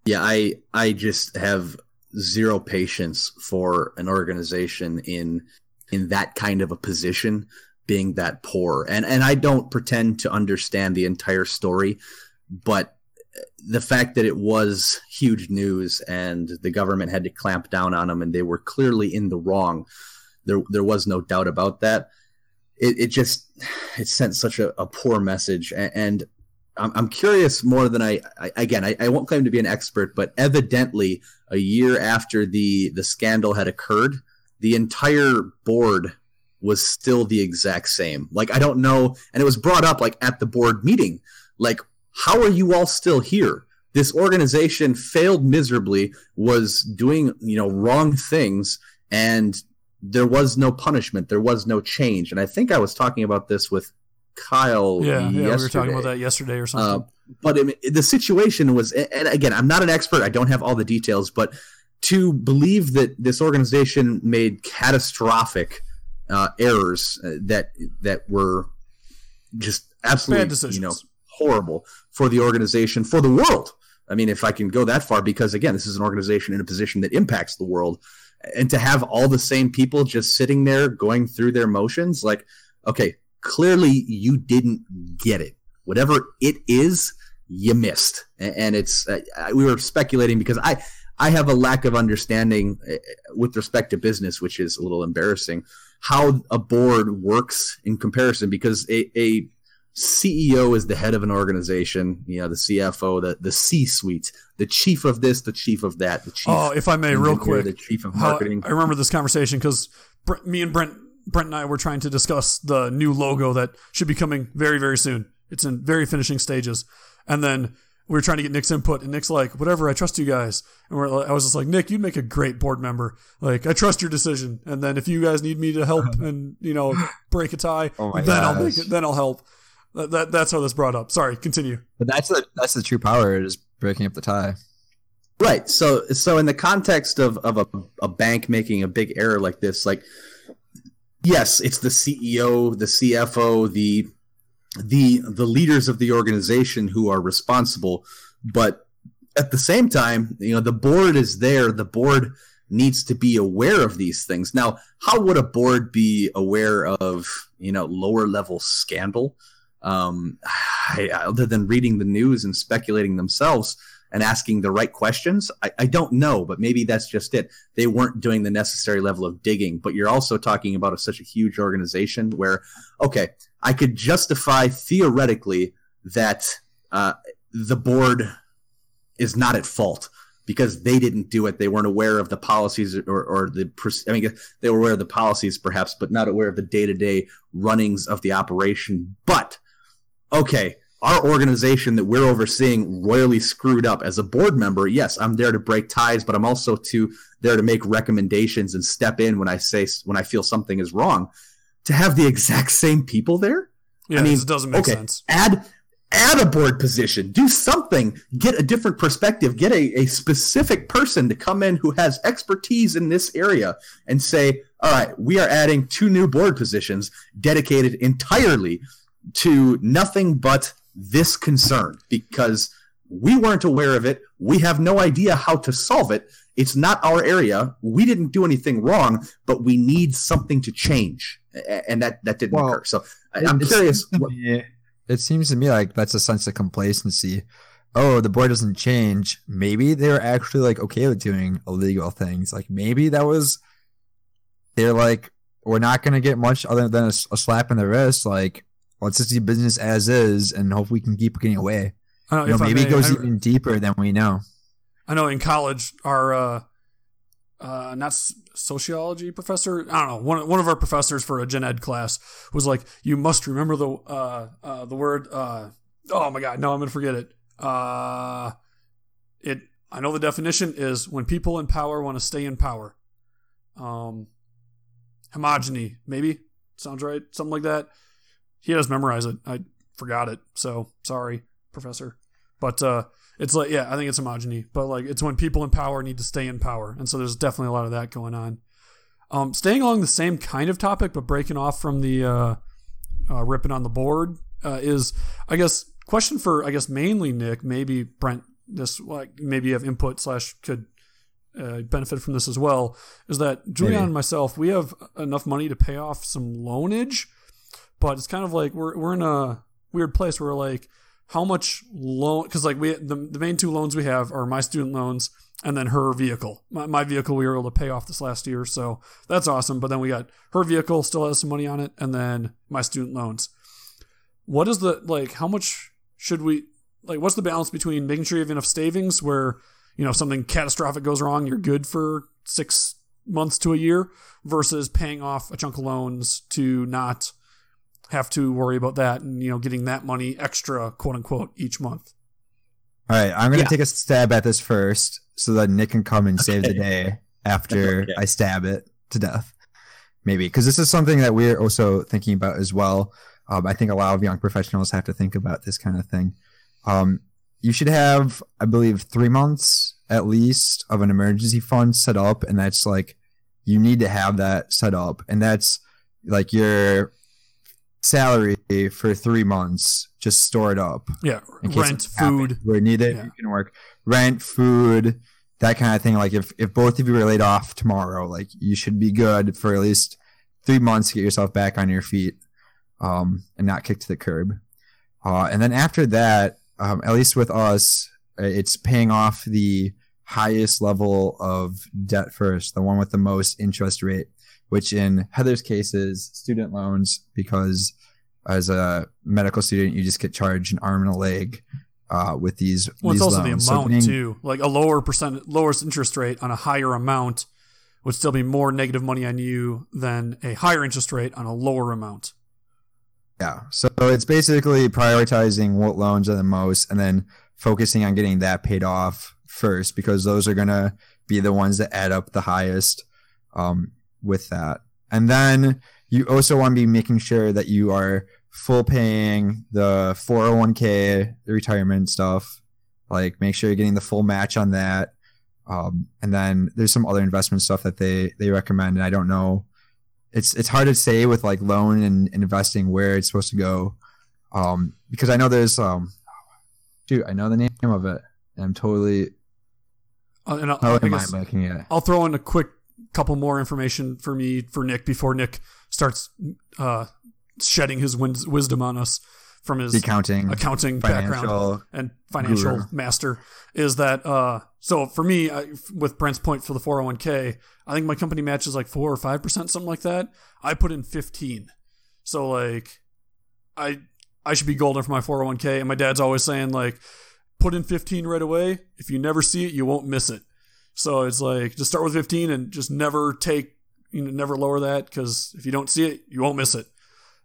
Yeah, I I just have zero patience for an organization in in that kind of a position being that poor. And and I don't pretend to understand the entire story, but the fact that it was huge news and the government had to clamp down on them and they were clearly in the wrong. There there was no doubt about that. It, it just it sent such a, a poor message and, and I'm, curious more than I, I again I, I won't claim to be an expert, but evidently a year after the the scandal had occurred, the entire board was still the exact same. Like I don't know, and it was brought up like at the board meeting, like how are you all still here? This organization failed miserably, was doing you know wrong things, and there was no punishment, there was no change. And I think I was talking about this with Kyle. yeah yeah we were talking about that yesterday or something Uh, but I mean, the situation was, and again, I'm not an expert. I don't have all the details, but to believe that this organization made catastrophic uh, errors uh, that that were just absolutely, you know, horrible for the organization, for the world. I mean, if I can go that far, because again, this is an organization in a position that impacts the world, and to have all the same people just sitting there going through their motions, like, okay, clearly you didn't get it. Whatever it is, you missed, and it's uh, we were speculating because I I have a lack of understanding uh, with respect to business, which is a little embarrassing. How a board works in comparison, because a, a CEO is the head of an organization. You know, the CFO, the the C-suite, the chief of this, the chief of that, the chief. oh if i may real quick the chief of marketing. I remember this conversation because me and Brent, Brent and I were trying to discuss the new logo that should be coming very, very soon. It's in very finishing stages, and then we were trying to get Nick's input, and Nick's like, "Whatever, I trust you guys." And we're, I was just like, "Nick, you'd make a great board member. Like, I trust your decision. And then if you guys need me to help and you know break a tie, Oh my then I'll make it. Then I'll help." That, that that's how this brought up. Sorry, continue. But that's the that's the true power is breaking up the tie. Right. So so in the context of of a, a bank making a big error like this, like yes, it's the CEO, the CFO, the the the leaders of the organization who are responsible, but at the same time, you know, the board is there. The board needs to be aware of these things. Now, how would a board be aware of, you know, lower level scandal? Um, I, other than reading the news and speculating themselves, and asking the right questions? I, I don't know, but maybe that's just it. They weren't doing the necessary level of digging. But you're also talking about a, such a huge organization where, okay, I could justify theoretically that uh, the board is not at fault because they didn't do it. They weren't aware of the policies or, or the, I mean, they were aware of the policies perhaps, but not aware of the day to day runnings of the operation. But, okay, our organization that we're overseeing royally screwed up. As a board member yes i'm there to break ties but i'm also to there to make recommendations and step in when i say when i feel something is wrong. To have the exact same people there? Yeah, I mean, it doesn't make okay, sense. add add a board position. Do something. Get a different perspective. Get a, a specific person to come in who has expertise in this area and say all right we are adding two new board positions dedicated entirely to nothing but this concern because we weren't aware of it. We have no idea how to solve it. It's not our area. We didn't do anything wrong, but we need something to change, and that that didn't Well, occur. So I'm curious. What, me- It seems to me like that's a sense of complacency. Oh, the board doesn't change. Maybe they're actually like okay with doing illegal things. Like maybe that was they're like we're not going to get much other than a slap in the wrist. Like let's just do business as is and hope we can keep getting away. I don't You know, know, maybe may, it goes I- even deeper than we know. I know in college, our uh, uh, not sociology professor, I don't know, one one of our professors for a gen ed class was like, "You must remember the uh, uh, the word." Uh, oh my god, no, I'm gonna forget it. Uh, it. I know the definition is when people in power want to stay in power. Um, homogeny, maybe sounds right, something like that. He does memorize it. I forgot it, so sorry, professor. But uh, it's like, yeah, I think it's homogeny, but like it's when people in power need to stay in power, and so there's definitely a lot of that going on. Um, staying along the same kind of topic, but breaking off from the uh, uh, ripping on the board uh, is, I guess, question for I guess mainly Nick, maybe Brent. This like maybe you have input slash could uh, benefit from this as well. Is that Julian Maybe. and myself? We have enough money to pay off some loanage, but it's kind of like we're we're in a weird place where like how much loan because like we the, the main two loans we have are my student loans and then her vehicle. My, my vehicle we were able to pay off this last year so that's awesome. But then we got her vehicle still has some money on it and then my student loans. What is the like how much should we like what's the balance between making sure you have enough savings where you know if something catastrophic goes wrong you're good for six months to a year versus paying off a chunk of loans to not have to worry about that and you know getting that money extra quote unquote each month All right, I'm gonna Yeah. take a stab at this first, so that Nick can come and save the day after Okay. I stab it to death. Maybe because this is something that we're also thinking about as well. Um, I think a lot of young professionals have to think about this kind of thing. Um, you should have, I believe, three months at least of an emergency fund set up, and that's like you need to have that set up, and that's like your salary for three months. Just store it up. Yeah rent food. where needed Yeah. you can work. Rent food that kind of thing. Like if, if both of you are laid off tomorrow like you should be good for at least three months to get yourself back on your feet um, and not kick to the curb. Uh, and then after that um, at least with us uh, it's paying off the highest level of debt first the one with the most interest rate which in heather's case is student loans because as a medical student, you just get charged an arm and a leg uh, with these. well it's also loans. the So amount getting- too like a lower percent lowest interest rate on a higher amount would still be more negative money on you than a higher interest rate on a lower amount Yeah. So it's basically prioritizing what loans are the most, and then focusing on getting that paid off first because those are going to be the ones that add up the highest um, with that. And then you also want to be making sure that you are full paying the 401k, the retirement stuff. Like make sure you're getting the full match on that. Um, and then there's some other investment stuff that they they recommend, and I don't know. It's it's hard to say with like loan and, and investing where it's supposed to go, um, because I know there's um, dude, I know the name of it, and I'm totally. Uh, and I'll, I am guess it? I'll throw in a quick couple more information for me for Nick before Nick starts uh, shedding his wisdom on us from his accounting, accounting background and financial guru. master is that uh so for me I, with Brent's point for the 401k I think my company matches like 4 or 5% something like that. I put in 15 so like I I should be golden for my 401k and my dad's always saying like put in 15 right away. If you never see it you won't miss it so it's like just start with 15 and just never take you know never lower that cuz if you don't see it you won't miss it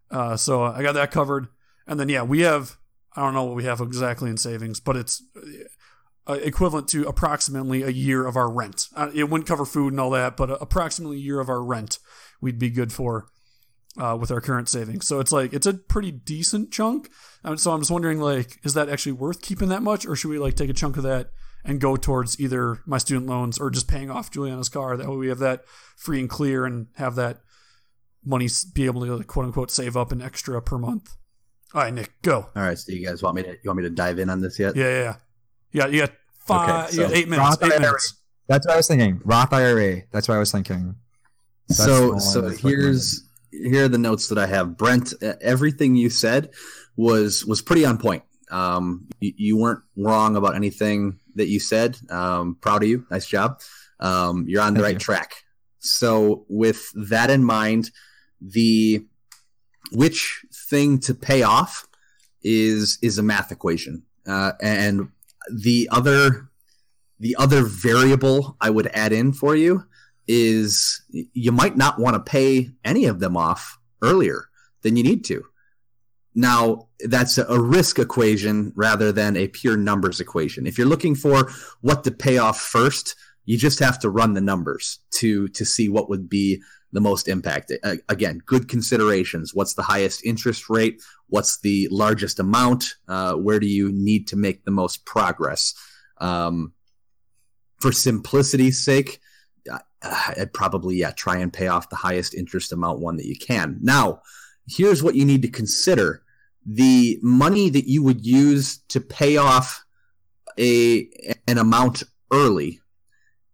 uh, so I got that covered and then yeah, we have I don't know what we have exactly in savings, but it's uh, equivalent to approximately a year of our rent. Uh, it wouldn't cover food and all that, but approximately a year of our rent we'd be good for uh, with our current savings. So it's like it's a pretty decent chunk. So I'm just wondering like, is that actually worth keeping that much, or should we like take a chunk of that and go towards either my student loans or just paying off Juliana's car? That way we have that free and clear and have that money be able to quote unquote save up an extra per month. All right, Nick, go. All right, so you guys want me to you want me to dive in on this yet? Yeah, yeah, yeah. Yeah, you got five, Okay, you got so eight minutes. Roth Eight IRA. minutes. That's what I was thinking. Roth IRA. That's what I was thinking. That's so so here's here are the notes that I have. Brent, uh, everything you said was was pretty on point. Um, you, you weren't wrong about anything that you said. Um, proud of you. Nice job. Um, you're on the Thank right you. track. So with that in mind, the which thing to pay off is is a math equation, uh, and the other the other variable I would add in for you is you might not want to pay any of them off earlier than you need to. Now, that's a risk equation rather than a pure numbers equation. If you're looking for what to pay off first, you just have to run the numbers to to see what would be the most impact. Again, good considerations. What's the highest interest rate? What's the largest amount? Uh, where do you need to make the most progress? Um, for simplicity's sake, I'd probably yeah try and pay off the highest interest amount one that you can. Now, here's what you need to consider: the money that you would use to pay off a an amount early.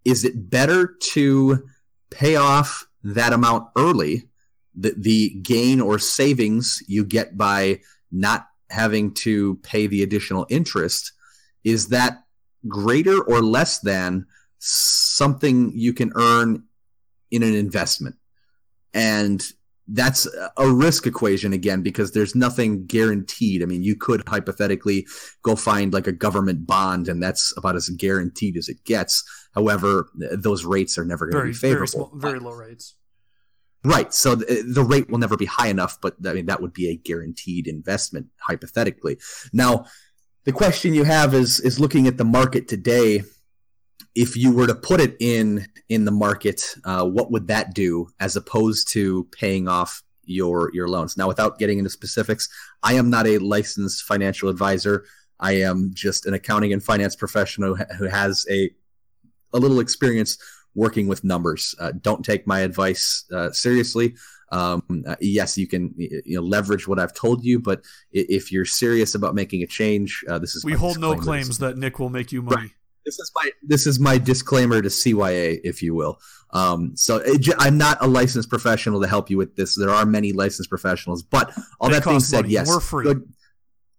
Is it better to pay off that amount early, the, the gain or savings you get by not having to pay the additional interest? Is that greater or less than something you can earn in an investment. And that's a risk equation again because there's nothing guaranteed. I mean, you could hypothetically go find like a government bond, and that's about as guaranteed as it gets. However, those rates are never going to be favorable. very, small, very low rates. Right. So the, the rate will never be high enough, but I mean, that would be a guaranteed investment, hypothetically. Now, the question you have is, is looking at the market today. If you were to put it in, in the market, uh, what would that do as opposed to paying off your, your loans? Now, without getting into specifics, I am not a licensed financial advisor. I am just an accounting and finance professional who has a, a little experience working with numbers. Uh, don't take my advice uh, seriously. Um, uh, yes, you can you know leverage what I've told you, but if you're serious about making a change, uh, this is We hold no claims that Nick will make you money. This is my this is my disclaimer to CYA, if you will. Um, so it, I'm not a licensed professional to help you with this. There are many licensed professionals, but all They that being said, money. yes, We're free. Good,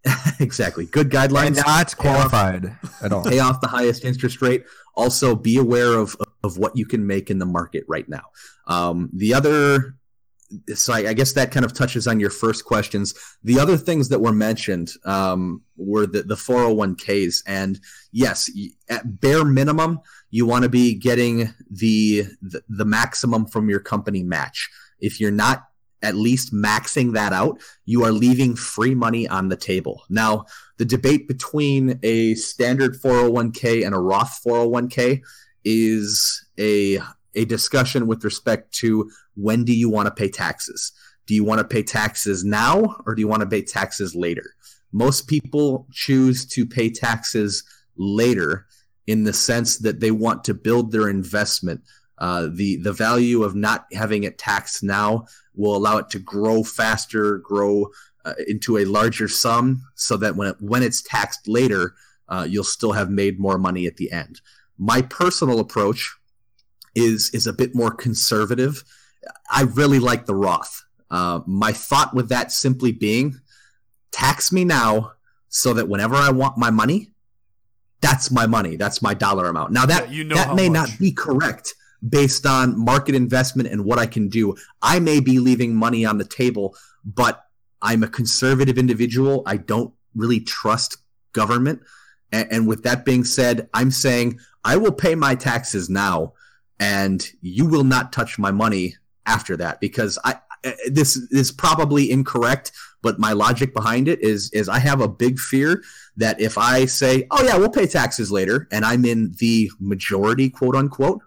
exactly. Good guidelines and not qualified at all. pay off the highest interest rate. Also, be aware of of what you can make in the market right now. Um, the other, so I, I guess that kind of touches on your first questions. The other things that were mentioned um, were the the 401ks, and yes, at bare minimum, you want to be getting the, the the maximum from your company match. If you're not at least maxing that out, you are leaving free money on the table. Now, the debate between a standard 401k and a Roth 401k is a a discussion with respect to when do you want to pay taxes? Do you want to pay taxes now or do you want to pay taxes later? Most people choose to pay taxes later in the sense that they want to build their investment. Uh, the the value of not having it taxed now will allow it to grow faster, grow uh, into a larger sum, so that when it, when it's taxed later, uh, you'll still have made more money at the end. My personal approach is is a bit more conservative. I really like the Roth. Uh, my thought with that simply being, tax me now, so that whenever I want my money, that's my money. That's my dollar amount. Now that Yeah, you know that may much. not be correct based on market investment and what I can do. I may be leaving money on the table, but I'm a conservative individual. I don't really trust government. And, and with that being said, I'm saying I will pay my taxes now and you will not touch my money after that because I, uh, I- this is probably incorrect, but my logic behind it is, is I have a big fear that if I say, oh yeah, we'll pay taxes later and I'm in the majority, quote unquote,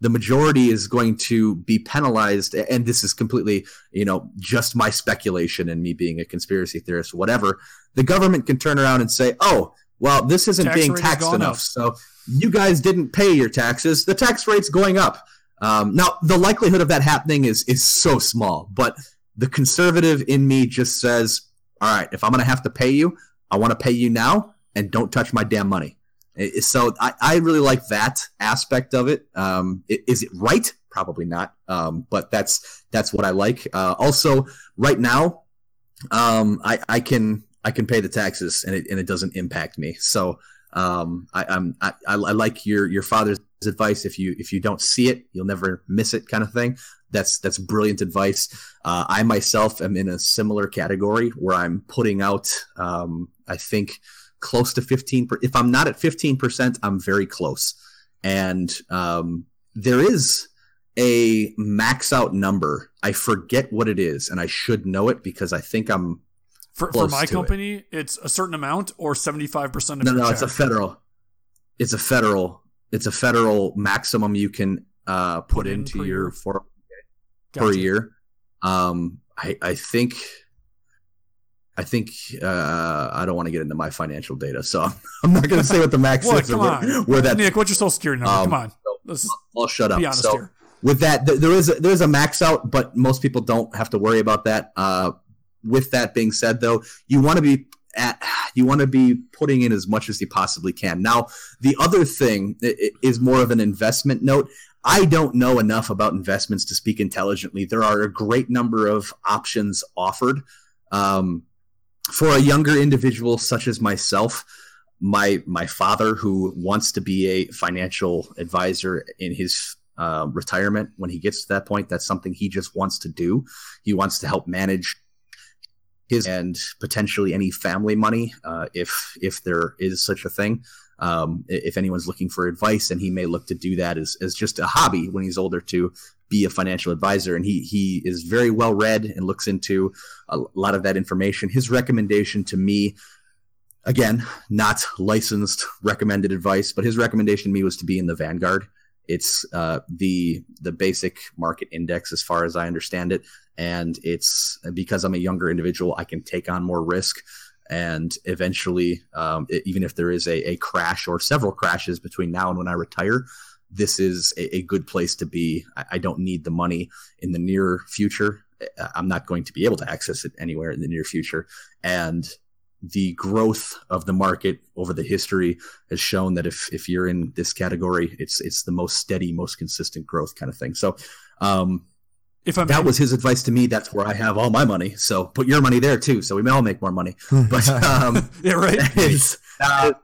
the majority is going to be penalized and this is completely you know just my speculation and me being a conspiracy theorist whatever the government can turn around and say oh well this isn't Tax being taxed enough up. so you guys didn't pay your taxes the tax rate's going up um, now the likelihood of that happening is is so small but the conservative in me just says all right if i'm going to have to pay you i want to pay you now and don't touch my damn money So I, I really like that aspect of it. Um, is it right? Probably not. Um, but that's that's what I like. Uh, also, right now, um, I, I can I can pay the taxes and it and it doesn't impact me. So um, I, I'm I, I I like your your father's advice. If you if you don't see it, you'll never miss it, kind of thing. That's that's brilliant advice. Uh, I myself am in a similar category where I'm putting out. Um, I think close to 15 per- if i'm not at 15% i'm very close and um, there is a max out number i forget what it is and i should know it because i think i'm For, for my to it. company, it's a certain amount or 75% of no no it's a federal it's a federal it's a federal maximum you can uh, put, in into your year. four per year um, I, I think I think uh, I don't want to get into my financial data, so I'm not going to say what the max is or where, where that Nick, what's your social security number? Um, Come on. Let's I'll shut up. be honest so here. with that, th- there is a, there is a max out, but most people don't have to worry about that. Uh, with that being said, though, you want to be at you want to be putting in as much as you possibly can. Now, the other thing is more of an investment note. I don't know enough about investments to speak intelligently. There are a great number of options offered. Um, for a younger individual such as myself, my my father who wants to be a financial advisor in his uh, retirement when he gets to that point that's something he just wants to do he wants to help manage his and potentially any family money uh, if if there is such a thing. Um, if anyone's looking for advice and he may look to do that as, as just a hobby when he's older to be a financial advisor. And he he is very well read and looks into a lot of that information. His recommendation to me again, not licensed recommended advice, but his recommendation to me was to be in the Vanguard. It's uh, the the basic market index, as far as I understand it, and it's because I'm a younger individual, I can take on more risk, and eventually, um, e- even if there is a, a crash or several crashes between now and when I retire, this is a, a good place to be. I, I don't need the money in the near future. I'm not going to be able to access it anywhere in the near future, and the growth of the market over the history has shown that if if you're in this category, it's it's the most steady, most consistent growth kind of thing. So um, If I may, that was his advice to me. That's where I have all my money. So put your money there too, so we may all make more money. But um, yeah, right. that is, that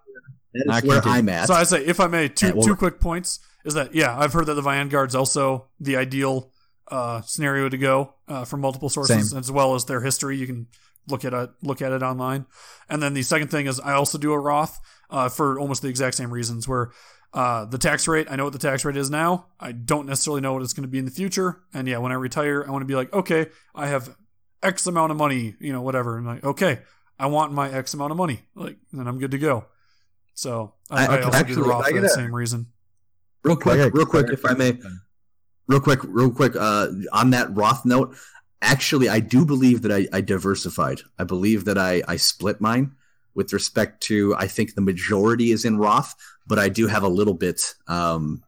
is I where can I'm at. So I say, if I may, two Yeah, well- two quick points is that yeah, I've heard that the Vanguard's also the ideal uh, scenario to go uh, from multiple sources, Same. as well as their history. You can look at it look at it online. And then the second thing is I also do a Roth uh, for almost the exact same reasons. Where Uh, the tax rate, I know what the tax rate is now. I don't necessarily know what it's going to be in the future. And yeah, when I retire, I want to be like, okay, I have X amount of money, you know, whatever. And like, okay, I want my X amount of money, like, then I'm good to go. So I, I, I- also actually, do the Roth for that gotta- same reason. Real quick, Okay, real quick, if I may, real quick, real quick. Uh, on that Roth note, actually, I do believe that I, I diversified. I believe that I, I split mine with respect to. I think the majority is in Roth, but I do have a little bit um,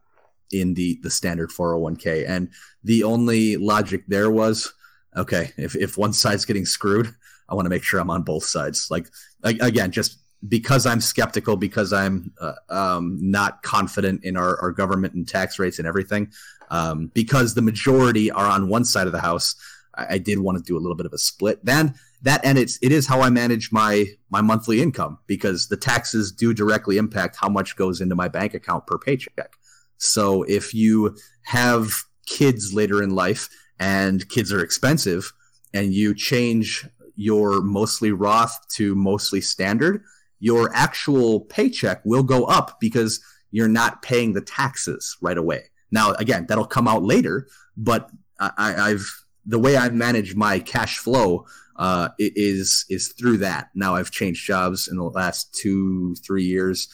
in the the standard 401k. And the only logic there was, okay, if if one side's getting screwed, I want to make sure I'm on both sides. Like again, just because I'm skeptical, because I'm uh, um, not confident in our, our government and tax rates and everything, um, because the majority are on one side of the house, I, I did want to do a little bit of a split. Then that and it's it is how I manage my my monthly income because the taxes do directly impact how much goes into my bank account per paycheck. So if you have kids later in life and kids are expensive and you change your mostly Roth to mostly standard, your actual paycheck will go up because you're not paying the taxes right away. Now, again, that'll come out later, but I, I've the way I've managed my cash flow uh, is is through that. Now I've changed jobs in the last two three years,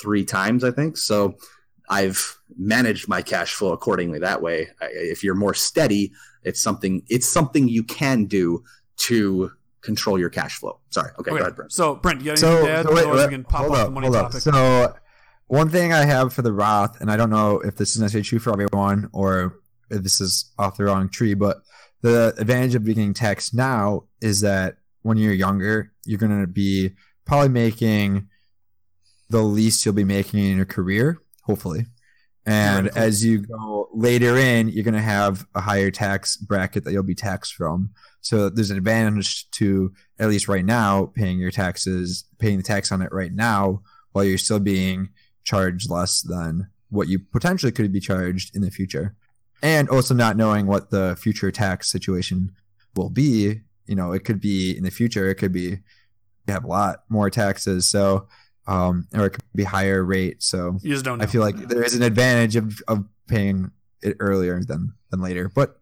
three times I think. So I've managed my cash flow accordingly that way. If you're more steady, it's something it's something you can do to control your cash flow. Sorry. Okay, go Okay, ahead, Brent. so Brent, you got So, anything to add? so wait, Otherwise wait, we can pop hold up, the money hold up. topic. So, one thing I have for the Roth, and I don't know if this is necessarily true for everyone or if Uh, this is off the wrong tree, but the advantage of being taxed now is that when you're younger, you're going to be probably making the least you'll be making in your career, hopefully. And as you go later in, you're going to have a higher tax bracket that you'll be taxed from. So there's an advantage to at least right now paying your taxes, paying the tax on it right now while you're still being charged less than what you potentially could be charged in the future. And also not knowing what the future tax situation will be. You know, it could be in the future, it could be you have a lot more taxes. So, um, or it could be higher rate. So You just don't know. I feel like there is an advantage of, of paying it earlier than, than later. But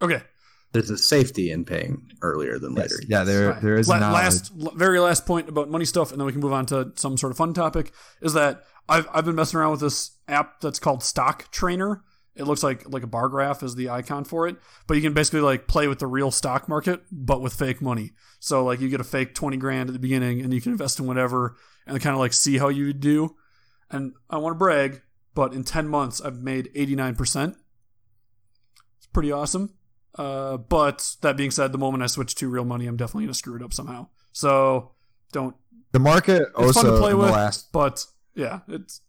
okay. There's a safety in paying earlier than later. yes, yeah, there Fine. there is La- a last, l- very last point about money stuff, and then we can move on to some sort of fun topic. Is that I've I've been messing around with this app that's called Stock Trainer. It looks like like a bar graph is the icon for it, but you can basically like play with the real stock market, but with fake money. So like you get a fake twenty grand at the beginning, and you can invest in whatever, and kind of like see how you do. And I want to brag, but in ten months I've made eighty nine percent. It's pretty awesome. Uh, but that being said, the moment I switch to real money, I'm definitely gonna screw it up somehow. So don't. the market It's fun to play with, last but yeah, it's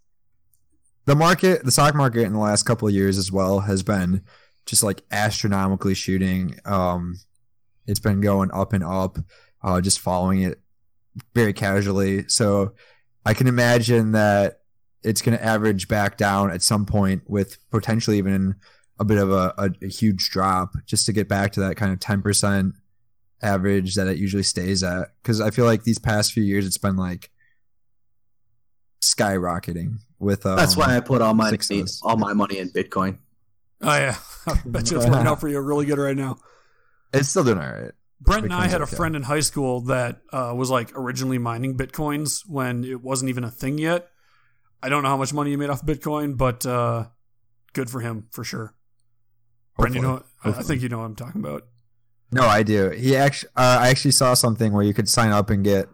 the market, the stock market in the last couple of years as well has been just like astronomically shooting. Um, it's been going up and up, uh, just following it very casually. So I can imagine that it's going to average back down at some point with potentially even a bit of a, a, a huge drop just to get back to that kind of 10% average that it usually stays at. Cause I feel like these past few years, it's been like skyrocketing with, um, That's why I put all my success. all my money in Bitcoin. oh yeah, I bet you it's working out for you really good right now. it's still doing all right. Brent and I Bitcoin's had a friend in high school that uh, was like originally mining bitcoins when it wasn't even a thing yet. I don't know how much money he made off Bitcoin, but uh, good for him for sure. Brent, you know, Hopefully. I- I think you know what I'm talking about. No, I do. He actually, uh, I actually saw something where you could sign up and get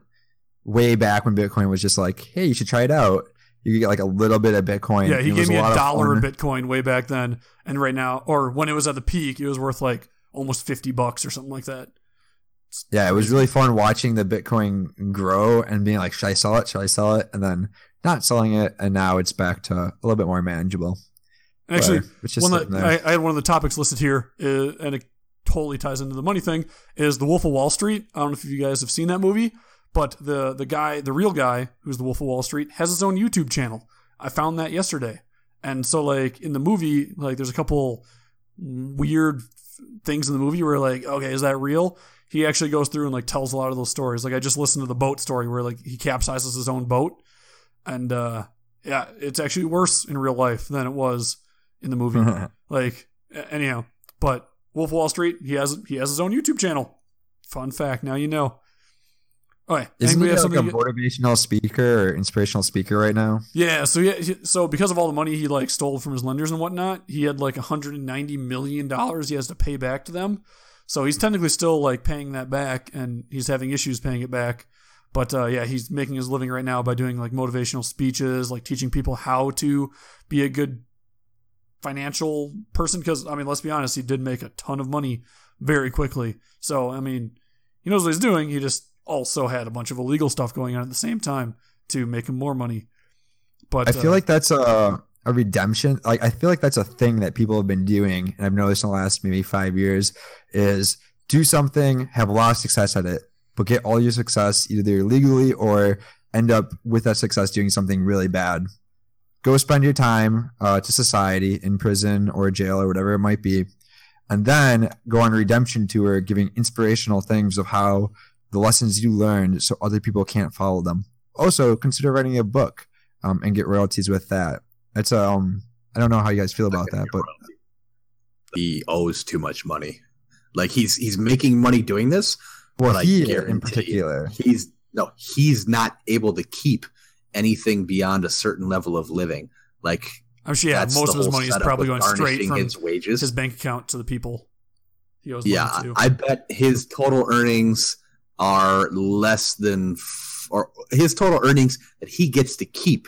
way back when Bitcoin was just like, hey, you should try it out. You could get like a little bit of Bitcoin. Yeah, he gave me a of dollar a fun. Bitcoin way back then, and right now, or when it was at the peak, it was worth like almost fifty bucks or something like that. It's Yeah, it was really fun watching the Bitcoin grow and being like, should I sell it? Should I sell it? And then not selling it, and now it's back to a little bit more manageable. actually But it's just one sitting. I, I had one of the topics listed here, uh, and it totally ties into the money thing. Is the Wolf of Wall Street? I don't know if you guys have seen that movie, but the the guy, the real guy, who's the Wolf of Wall Street, has his own YouTube channel. I found that yesterday, and so like in the movie, like there's a couple weird things in the movie where like, okay, is that real? He actually goes through and like tells a lot of those stories. Like I just listened to the boat story where like he capsizes his own boat, and uh yeah, it's actually worse in real life than it was in the movie. like anyhow, but Wolf of Wall Street, he has he has his own YouTube channel. Fun fact, now you know. Isn't he like a motivational speaker or inspirational speaker right now? Yeah, so yeah, so because of all the money he like stole from his lenders and whatnot, he had like 190 million dollars he has to pay back to them. So he's technically still like paying that back, and he's having issues paying it back. But uh, yeah, he's making his living right now by doing like motivational speeches, like teaching people how to be a good financial person. Because I mean, let's be honest, he did make a ton of money very quickly. So I mean, he knows what he's doing. He just also had a bunch of illegal stuff going on at the same time to make him more money. But I feel uh, like that's a a redemption. Like I feel like that's a thing that people have been doing, and I've noticed in the last maybe five years is do something, have a lot of success at it, but get all your success either illegally or end up with that success doing something really bad. Go spend your time uh, to society in prison or jail or whatever it might be, and then go on a redemption tour, giving inspirational things of how the lessons you learned, so other people can't follow them. Also, consider writing a book um, and get royalties with that. It's um, I don't know how you guys feel about that, but he owes too much money. Like he's he's making money doing this. well, But I he guarantee in particular, He's no, he's not able to keep anything beyond a certain level of living. Like I'm sure yeah, most of his money is probably going straight garnishing from his wages. his bank account to the people he owes yeah, money to. I bet his total earnings are less than, f- or his total earnings that he gets to keep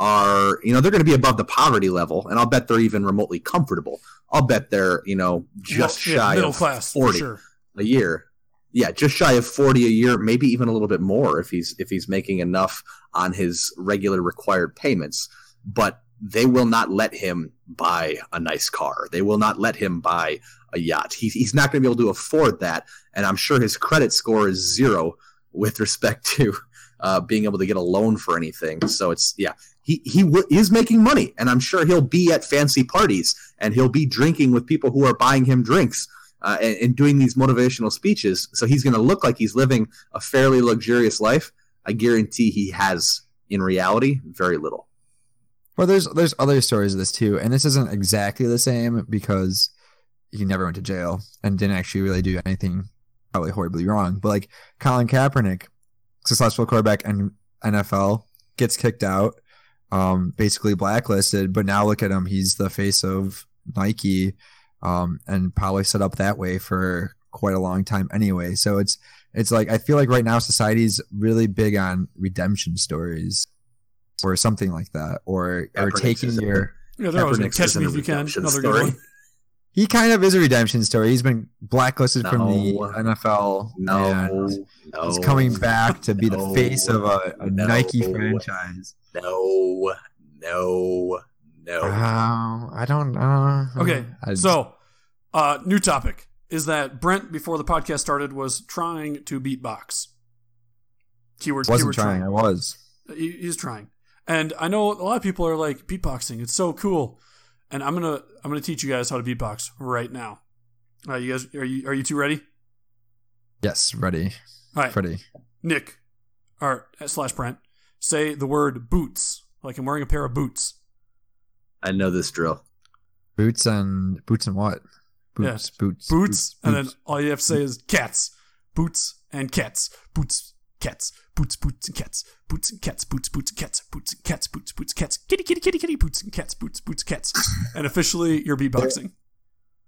are, you know, they're going to be above the poverty level, and I'll bet they're even remotely comfortable. I'll bet they're, you know, just Well, yeah, shy middle of class 40 sure. a year. Yeah, just shy of forty a year, maybe even a little bit more if he's if he's making enough on his regular required payments. But they will not let him buy a nice car. They will not let him buy a yacht. He's he's not going to be able to afford that, and I'm sure his credit score is zero with respect to uh, being able to get a loan for anything. So it's yeah, he he w- is making money, and I'm sure he'll be at fancy parties and he'll be drinking with people who are buying him drinks uh, and, and doing these motivational speeches. So he's going to look like he's living a fairly luxurious life. I guarantee he has, in reality, very little. well, there's there's other stories of this too, and this isn't exactly the same because he never went to jail and didn't actually really do anything probably horribly wrong. But like Colin Kaepernick, successful quarterback and NFL, gets kicked out, um, basically blacklisted. But now look at him; he's the face of Nike, um, and probably set up that way for quite a long time anyway. So it's it's like I feel like right now society's really big on redemption stories or something like that, or or taking is a- your Yeah, they're always going to catch me isn't if a you can. redemption Another good story. one. He kind of is a redemption story. He's been blacklisted from the NFL. No, and no, He's coming back to be the face of a, a No. Nike franchise. No, no, no. Um, I don't know. Okay, I- so uh, new topic is that Brent before the podcast started was trying to beatbox. Keyword. wasn't keyword trying. I was. He, he's trying, and I know a lot of people are like beatboxing. It's so cool, and I'm gonna I'm gonna teach you guys how to beatbox right now. All right, you guys are you are you two ready? Yes, ready. All right, Ready. Nick, or uh, slash Brent, say the word boots like I'm wearing a pair of boots. I know this drill. Boots and boots and what? Boots, boots, boots, and then all you have to say is cats, boots and cats, boots, cats, boots, boots and cats, boots and cats, boots, boots and cats, boots and cats, boots, boots, cats, kitty, kitty, kitty, kitty, boots and cats, boots, boots, cats, and officially you're beatboxing.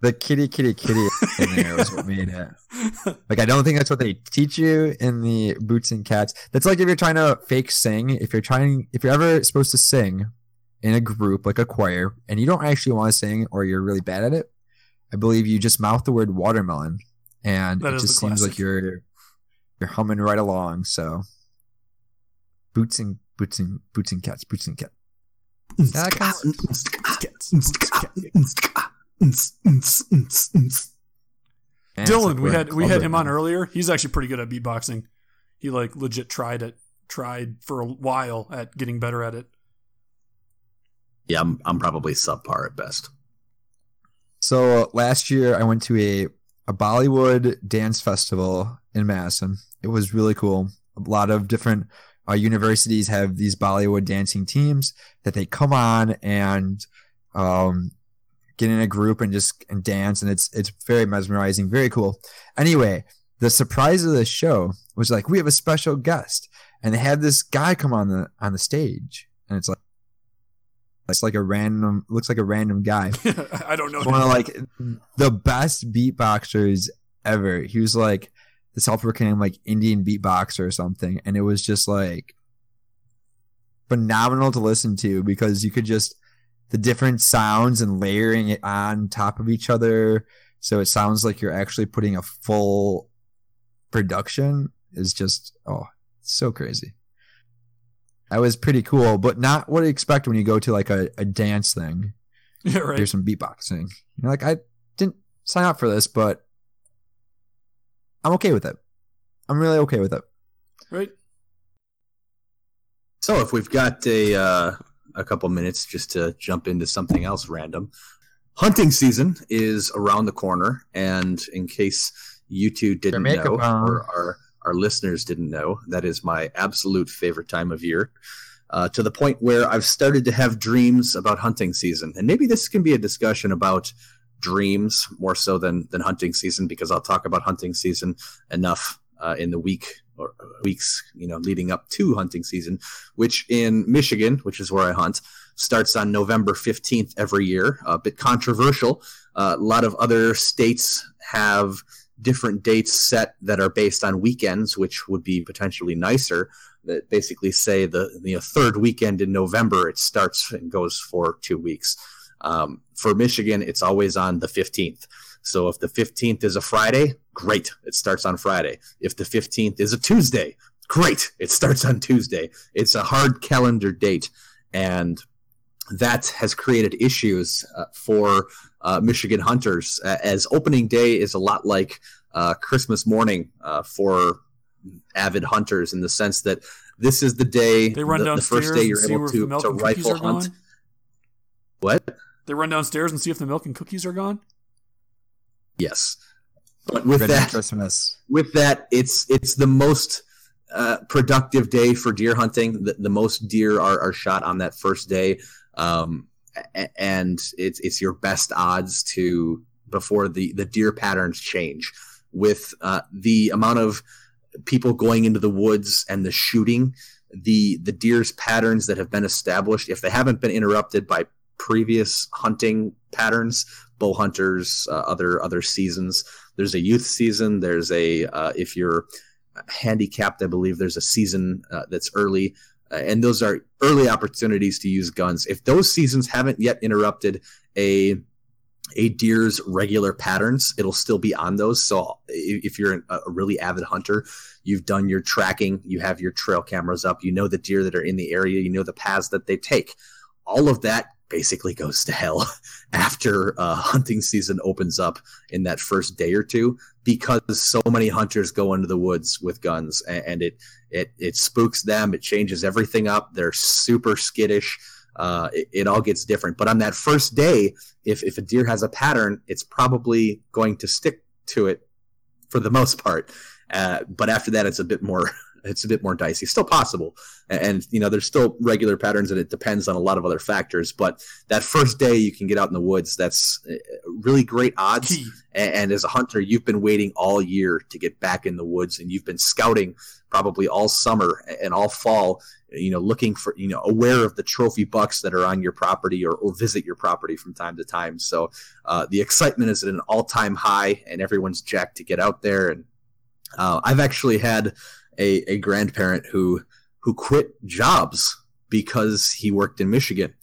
the kitty, kitty, kitty in there was what made it. Like I don't think that's what they teach you in the boots and cats. That's like if you're trying to fake sing. If you're trying, if you're ever supposed to sing in a group like a choir, and you don't actually want to sing or you're really bad at it, I believe you just mouth the word watermelon, and That it just seems like you're you're humming right along. So boots and boots and boots and cats, boots and cats. Yeah, cats, boots, cats, boots, cats. And Dylan, we had we're we in had him on earlier. He's actually pretty good at beatboxing. He like legit tried it, tried for a while at getting better at it. Yeah, I'm, I'm probably subpar at best. So uh, last year I went to a a Bollywood dance festival in Madison. It was really cool. A lot of different uh, universities have these Bollywood dancing teams that they come on and um, get in a group and just and dance, and it's it's very mesmerizing, very cool. Anyway, the surprise of the show was like we have a special guest, and they had this guy come on the on the stage, and it's like it's like a random looks like a random guy I don't know. one of like the best beatboxers ever. He was like the South African like Indian beatboxer or something, and it was just like phenomenal to listen to because you could just the different sounds and layering it on top of each other, so it sounds like you're actually putting a full production is just oh so crazy. That was pretty cool, but not what you expect when you go to like a, a dance thing yeah, right. here's some beatboxing. You're like, I didn't sign up for this, but I'm okay with it. I'm really okay with it. Right. So if we've got a uh, a couple minutes just to jump into something else random, hunting season is around the corner, and in case you two didn't makeup know on. or our our listeners didn't know, that is my absolute favorite time of year. Uh, to the point where I've started to have dreams about hunting season, and maybe this can be a discussion about dreams more so than than hunting season because I'll talk about hunting season enough uh, in the week or weeks you know leading up to hunting season, which in Michigan, which is where I hunt, starts on November fifteenth every year. A bit controversial. Uh, a lot of other states have different dates set that are based on weekends, which would be potentially nicer. That basically say the the third weekend in November it starts and goes for two weeks. Um, for Michigan, it's always on the 15th. So if the 15th is a Friday, great, it starts on Friday. If the 15th is a Tuesday, great, it starts on Tuesday. It's a hard calendar date, and that has created issues uh, for uh, Michigan hunters, uh, as opening day is a lot like uh, Christmas morning uh, for avid hunters in the sense that this is the day, They run the, the first day you're able to, to rifle hunt. gone. What? They run downstairs and see if the milk and cookies are gone. Yes. But with Red that, Christmas. with that, it's it's the most uh, productive day for deer hunting. The, the most deer are, are shot on that first day, um, and it's it's your best odds to before the the deer patterns change with uh, the amount of people going into the woods and the shooting. The the deer's patterns that have been established, if they haven't been interrupted by previous hunting patterns, bow hunters, uh, other other seasons. There's a youth season. There's a uh, if you're handicapped, I believe there's a season uh, that's early, uh, and those are early opportunities to use guns. If those seasons haven't yet interrupted a a deer's regular patterns, it'll still be on those. So if you're a a really avid hunter, you've done your tracking, you have your trail cameras up, you know the deer that are in the area, you know the paths that they take. All of that basically goes to hell after uh, hunting season opens up in that first day or two because so many hunters go into the woods with guns a- and it it it spooks them. It changes everything up. They're super skittish. Uh, it, it all gets different. But on that first day if if a deer has a pattern it's probably going to stick to it for the most part. Uh, but after that it's a bit more it's a bit more dicey. Still possible. And, you know there's still regular patterns and it depends on a lot of other factors but that first day you can get out in the woods that's uh, really great odds. And, and as a hunter you've been waiting all year to get back in the woods and you've been scouting probably all summer and all fall you know looking for you know aware of the trophy bucks that are on your property or, or visit your property from time to time. So uh, the excitement is at an all-time high and everyone's jacked to get out there. And uh, i've actually had a, a grandparent who who quit jobs because he worked in michigan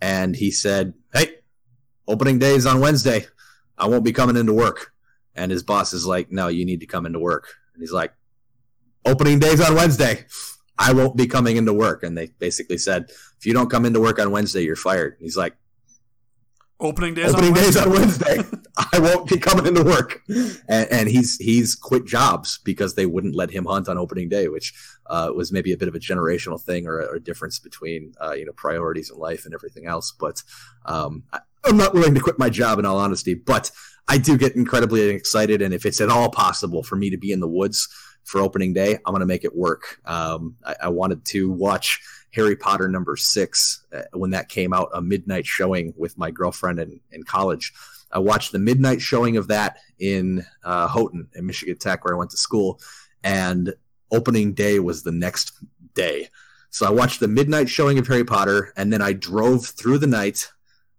and he said hey opening day is on wednesday I won't be coming into work. And his boss is like, no, you need to come into work. And he's like, opening day's on Wednesday. I won't be coming into work. And they basically said, if you don't come into work on Wednesday, you're fired. And he's like, Opening days. opening on days Wednesday. on Wednesday. I won't be coming into work. And, and he's he's quit jobs because they wouldn't let him hunt on opening day, which uh, was maybe a bit of a generational thing or a, difference between uh, you know priorities in life and everything else. But um, I, I'm not willing to quit my job in all honesty. But I do get incredibly excited, and if it's at all possible for me to be in the woods for opening day. I'm going to make it work. Um, I, I, wanted to watch Harry Potter number six uh, when that came out, a midnight showing with my girlfriend in, in college. I watched the midnight showing of that in uh, Houghton in Michigan Tech, where I went to school, and opening day was the next day. So I watched the midnight showing of Harry Potter, and then I drove through the night,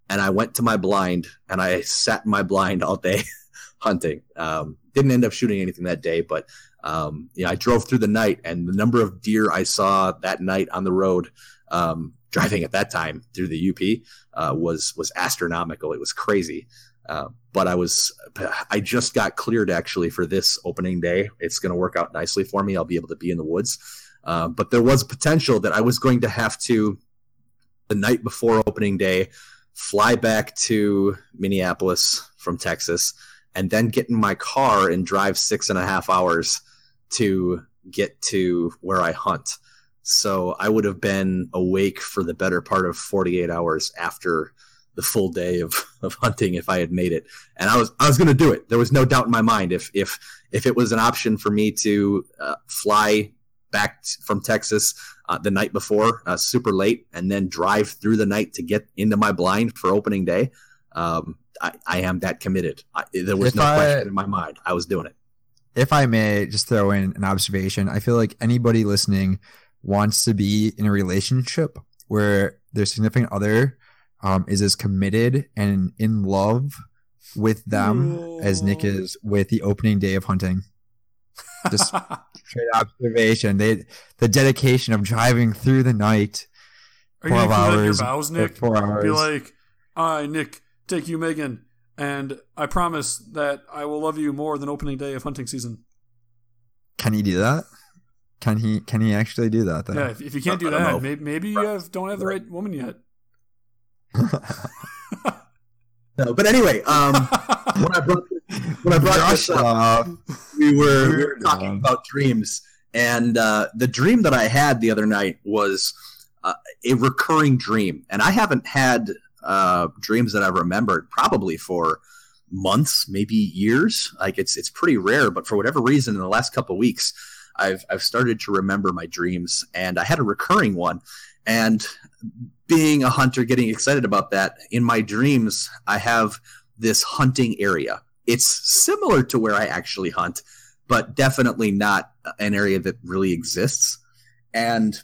and I went to my blind, and I sat in my blind all day hunting. Um, didn't end up shooting anything that day, but um, yeah, I drove through the night, and the number of deer I saw that night on the road, um, driving at that time through the UP, uh, was was astronomical. It was crazy. Uh, but I was, I just got cleared actually for this opening day. It's going to work out nicely for me. I'll be able to be in the woods. Uh, but there was potential that I was going to have to, the night before opening day, fly back to Minneapolis from Texas and then get in my car and drive six and a half hours to get to where I hunt. So I would have been awake for the better part of 48 hours after the full day of, of hunting if I had made it. And I was I was going to do it. There was no doubt in my mind if if if it was an option for me to uh, fly back from Texas uh, the night before, uh, super late, and then drive through the night to get into my blind for opening day. Um, I, I, am that committed. I, there was if no I, question in my mind. I was doing it. If I may just throw in an observation, I feel like anybody listening wants to be in a relationship where their significant other um, is as committed and in love with them Ooh. as Nick is with the opening day of hunting. Just straight observation. They the dedication of driving through the night. Are you hours, your vows, Nick? Four hours. Be like, I, Nick, take you, Megan, and I promise that I will love you more than opening day of hunting season. Can he do that? Can he? Can he actually do that? Though? Yeah. If, if you can't do that, maybe, maybe you have, don't have the right woman yet. no, but anyway, um, when I brought when I brought this up, we were, we were talking about dreams, and uh, the dream that I had the other night was uh, a recurring dream, and I haven't had uh, dreams that I remembered probably for months, maybe years. Like it's it's pretty rare, but for whatever reason, in the last couple weeks, I've I've started to remember my dreams, and I had a recurring one. And being a hunter, getting excited about that, in my dreams, I have this hunting area. It's similar to where I actually hunt, but definitely not an area that really exists. And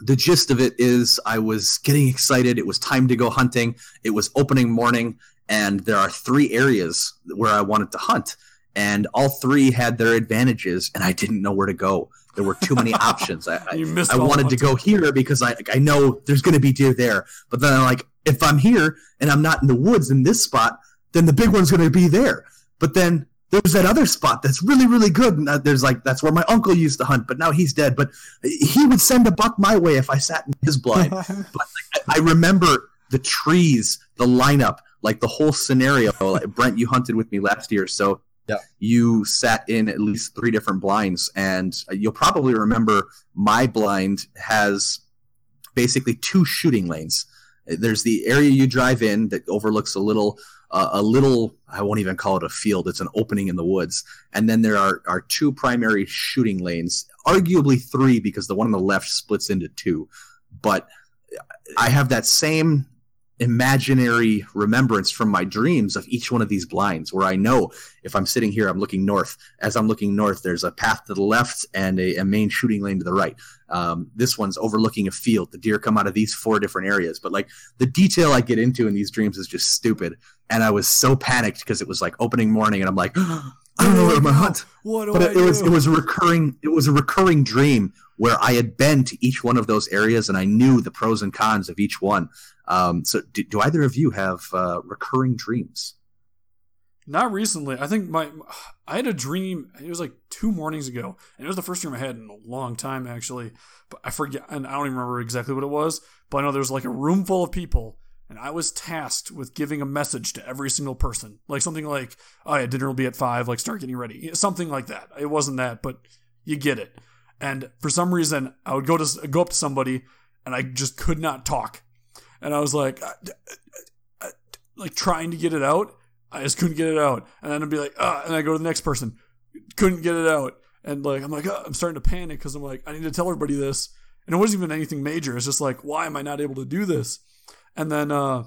the gist of it is I was getting excited. It was time to go hunting. It was opening morning, and there are three areas where I wanted to hunt. And all three had their advantages, and I didn't know where to go. There were too many options. I, I, I wanted to go here because I I know there's going to be deer there. But then I'm like, if I'm here and I'm not in the woods in this spot, then the big one's going to be there. But then there's that other spot that's really really good and there's like that's where my uncle used to hunt but now he's dead but he would send a buck my way if i sat in his blind but like, I, remember the trees the lineup like the whole scenario like, brent you hunted with me last year so yeah. you sat in at least three different blinds and you'll probably remember my blind has basically two shooting lanes. There's the area you drive in that overlooks a little uh, a little i won't even call it a field it's an opening in the woods. And then there are, are two primary shooting lanes arguably three because the one on the left splits into two. But i have that same imaginary remembrance from my dreams of each one of these blinds where I know if I'm sitting here, I'm looking north. As I'm looking north, there's a path to the left and a, a main shooting lane to the right. Um, this one's overlooking a field. The deer come out of these four different areas. But like the detail I get into in these dreams is just stupid. And I was so panicked because it was like opening morning and I'm like, I don't know where my hunt. What do but I it, do? was it was a recurring it was a recurring dream where I had been to each one of those areas and I knew the pros and cons of each one. Um, so, do, do, either of you have uh, recurring dreams? Not recently. I think my I had a dream. It was like two mornings ago, and it was the first dream I had in a long time, actually. But I forget, and I don't even remember exactly what it was. But I know there was like a room full of people, and I was tasked with giving a message to every single person, like something like, "Oh yeah, dinner will be at five. Like start getting ready," something like that. It wasn't that, but you get it. And for some reason, I would go to go up to somebody, and I just could not talk and I was like, uh, uh, uh, like trying to get it out. I just couldn't get it out, and then I'd be like, ah, and I go to the next person, couldn't get it out, and like I'm like "Ah," I'm starting to panic because I'm like I need to tell everybody this, and it wasn't even anything major. It's just like why am I not able to do this? And then uh,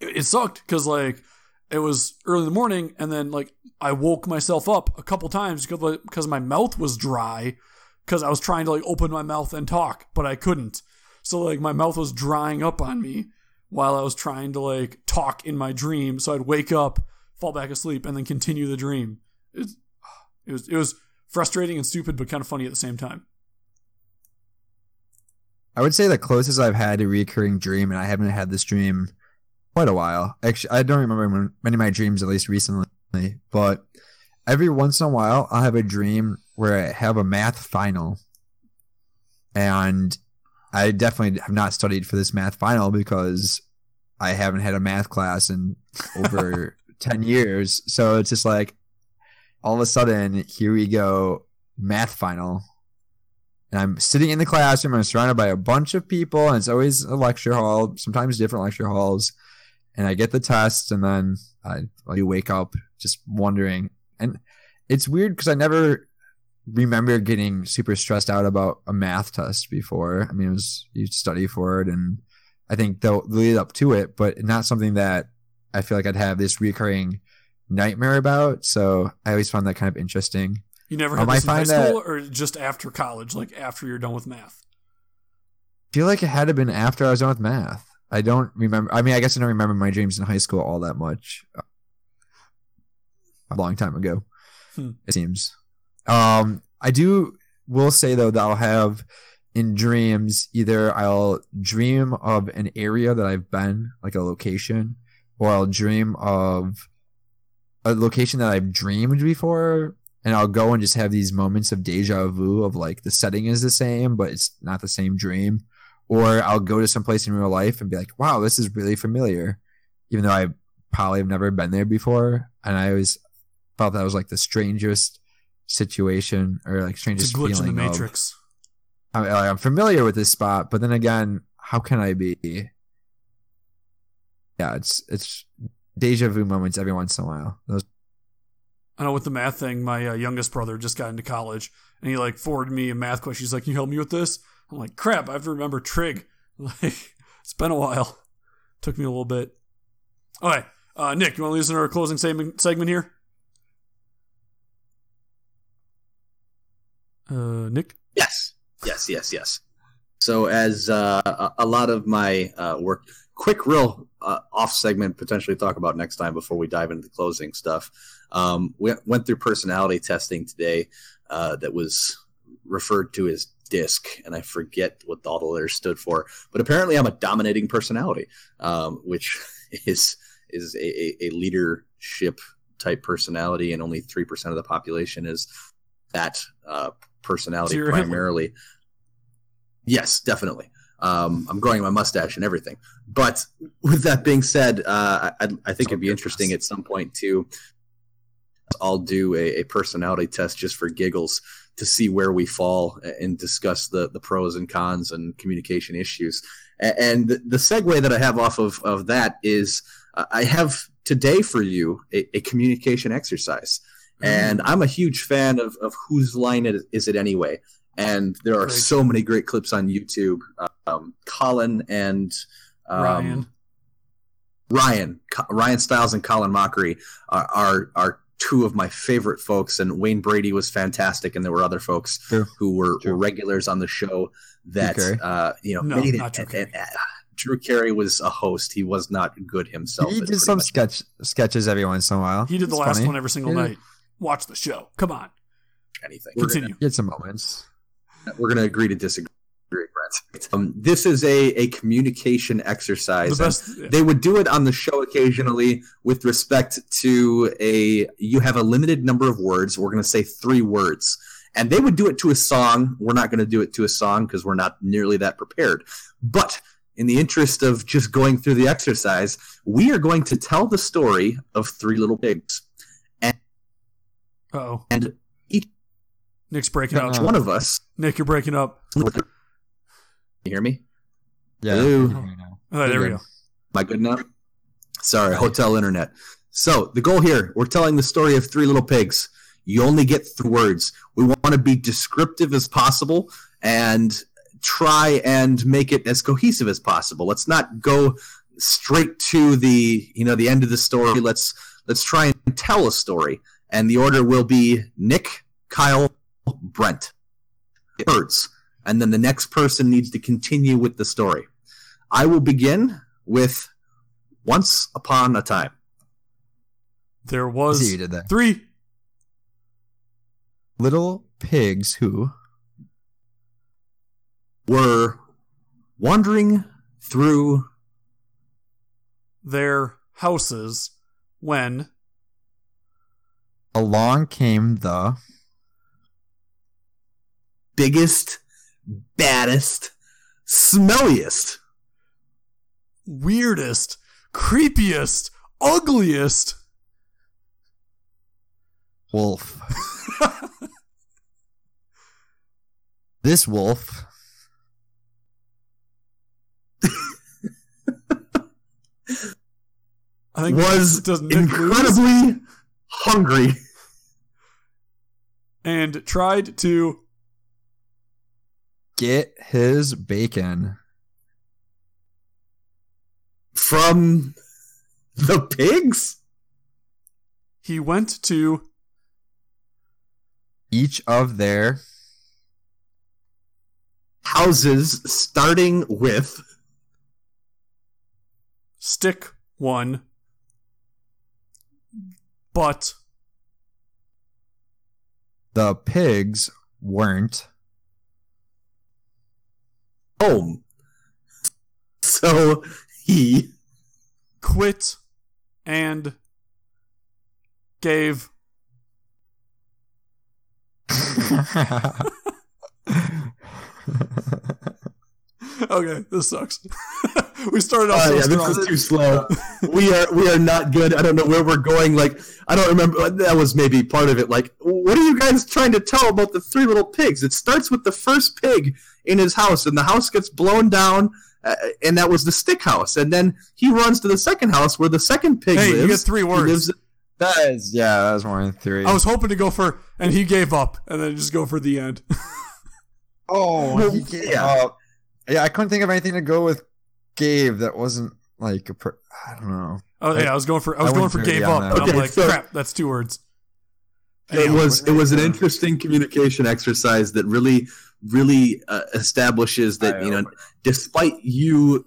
it, it sucked because like it was early in the morning, and then like I woke myself up a couple times because because my mouth was dry because I was trying to like open my mouth and talk, but I couldn't. So like my mouth was drying up on me while I was trying to like talk in my dream. So I'd wake up, fall back asleep, and then continue the dream. It was, it was it was frustrating and stupid, but kind of funny at the same time. I would say the closest I've had to recurring dream, and I haven't had this dream quite a while. Actually, I don't remember many of my dreams, at least recently, but every once in a while, I'll have a dream where I have a math final. And I definitely have not studied for this math final because I haven't had a math class in over 10 years. So it's just like all of a sudden, here we go, math final. And I'm sitting in the classroom. I'm surrounded by a bunch of people, and it's always a lecture hall, sometimes different lecture halls. And I get the test, and then I, I wake up just wondering. And it's weird because I never remember getting super stressed out about a math test before. I mean, it was you study for it, and I think they'll lead up to it, but not something that I feel like I'd have this recurring nightmare about. So I always found that kind of interesting. You never Um, had I this in high school, or just after college, like after you're done with math. I feel like it had to have been after I was done with math. I don't remember. I mean, I guess I don't remember my dreams in high school all that much. A long time ago, Hmm. it seems. Um, I do will say though that I'll have in dreams either I'll dream of an area that I've been, like a location, or I'll dream of a location that I've dreamed before, and I'll go and just have these moments of deja vu of like the setting is the same, but it's not the same dream. Or I'll go to some place in real life and be like, wow, this is really familiar, even though I probably have never been there before. And I always felt that was like the strangest situation or like It's strangest a glitch in feeling the of- matrix. I, I- I'm familiar with this spot, but then again, how can I be? Yeah, it's it's deja vu moments every once in a while. Those I know with the math thing, my uh, youngest brother just got into college, and he like forwarded me a math question. He's like, "Can you help me with this?" I'm like, "Crap, I have to remember trig." Like, it's been a while. Took me a little bit. All right, uh, Nick, you want to listen to our closing segment segment here? Uh, Nick. Yes, yes, yes, yes. So as uh, a, lot of my uh, work, quick, real uh, off segment, potentially talk about next time before we dive into the closing stuff. Um, we went through personality testing today uh, that was referred to as DISC, and I forget what all the letters stood for. But apparently, I'm a dominating personality, um, which is is a, a, leadership type personality, and only three percent of the population is that uh, personality So you're a Hitler. primarily. Yes, definitely. Um, I'm growing my mustache and everything. But with that being said, uh, I, I think it'd be interesting at some point to. I'll do a, a personality test just for giggles to see where we fall and discuss the, the pros and cons and communication issues. And the, the segue that I have off of, of that is uh, I have today for you a, a communication exercise. And I'm a huge fan of, of whose line it is it anyway. And there are Great. so many great clips on YouTube. Um, Colin and um, Ryan. Ryan, Ryan Stiles and Colin Mochrie are, are are two of my favorite folks, and Wayne Brady was fantastic, and there were other folks True. who were, were regulars on the show that Drew Carey. uh, you know No, made it- not Drew and- Carey. and, uh, Drew Carey was a host; he was not good himself. he did some sketch sketches every once in a while. He did the It's last funny. one every single Yeah. night. Watch the show. Come on, anything. We're continue. Get some moments. we're going to agree to disagree, Um, this is a, a communication exercise. The and best. They would do it on the show occasionally with respect to a you have a limited number of words. We're going to say three words. And they would do it to a song. We're not going to do it to a song because we're not nearly that prepared. But in the interest of just going through the exercise, we are going to tell the story of Three Little Pigs. Oh, And each Nick's breaking up. One of us, Nick, you're breaking up. you hear me? Yeah. Hello. I know. Oh, there we go. good. Am I good enough? Sorry, hotel internet. So the goal here, we're telling the story of three little pigs. You only get three words. We want want to be descriptive as possible and try and make it as cohesive as possible. Let's not go straight to the you know the end of the story. Let's let's try and tell a story. And the order will be Nick, Kyle, Brent, Birds, and then the next person needs to continue with the story. I will begin with Once Upon a Time. There was you did that. three Little pigs who Were wandering through their houses when along came the biggest, baddest, smelliest, weirdest, creepiest, ugliest. wolf. this wolf I think was does Nick lose? incredibly hungry and tried to get his bacon from the pigs. he went to each of their Houses starting with stick one but the pigs weren't home. So he quit and gave okay this sucks we started off Oh, so yeah, strong. this is too slow. we are we are not good. I don't know where we're going. Like I don't remember. That was maybe part of it. Like what are you guys trying to tell about the three little pigs? It starts with the first pig in his house, and the house gets blown down, uh, and that was the stick house. And then he runs to the second house where the second pig Hey, you get three words. lives- that is yeah that was more than three i was hoping to go for and he gave up and then just go for the end oh he gave yeah. up. Yeah i couldn't think of anything to go with Gabe that wasn't like a per- i don't know. Oh yeah i was going for i was I going for dirty gave up that. but i'm like so- crap that's two words. it was it was an interesting communication exercise that really really uh, establishes that I you know hope- despite you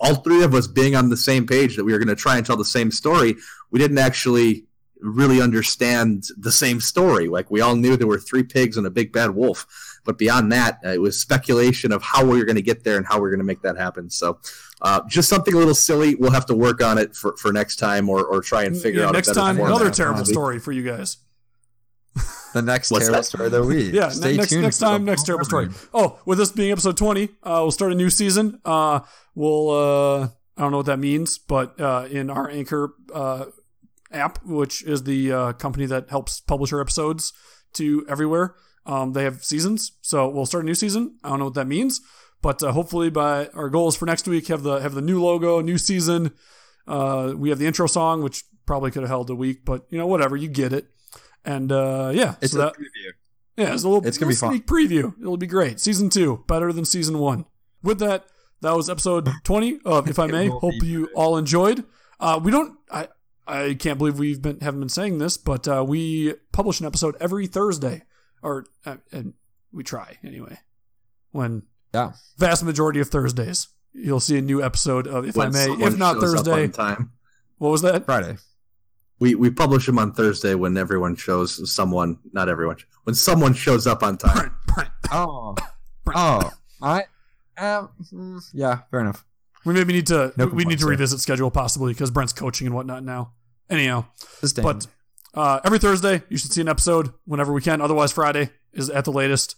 all three of us being on the same page that we were going to try and tell the same story we didn't actually really understand the same story. Like we all knew there were three pigs and a big bad wolf but beyond that uh, it was speculation of how we are going to get there and how we are going to make that happen so uh, just something a little silly we'll have to work on it for, for next time or, or try and figure Yeah, out next better time format. another terrible Maybe. story for you guys the next What's terrible that? story of the week Yeah, Stay next tuned next time, next terrible story. Oh, with this being episode twenty, uh, we'll start a new season. Uh, we'll uh, I don't know what that means, but uh, in our Anchor uh, app, which is the uh, company that helps publish our episodes to everywhere, um, they have seasons. So we'll start a new season. I don't know what that means, but uh, hopefully, by our goals for next week, have the have the new logo, new season. Uh, we have the intro song, which probably could have held a week, but you know, whatever, you get it. And uh, yeah, it's so a that, preview. yeah, it's a little, It's gonna be little sneak preview. It'll be great. Season two, better than season one. With that, that was episode twenty of If I May. Hope you all enjoyed. Uh, we don't. I I can't believe we've been haven't been saying this, but uh, we publish an episode every Thursday, or uh, and we try anyway. When Yeah. vast majority of Thursdays, you'll see a new episode of If When I May. If not Thursday, time. what was that? friday We we publish them on Thursday when everyone shows someone, not everyone, when someone shows up on time. Brent, Brent. oh oh i um, yeah fair enough We maybe need to No we need to there. revisit schedule possibly because Brent's coaching and whatnot now. Anyhow. Sustained. But uh, every Thursday, you should see an episode whenever we can. Otherwise, Friday is at the latest.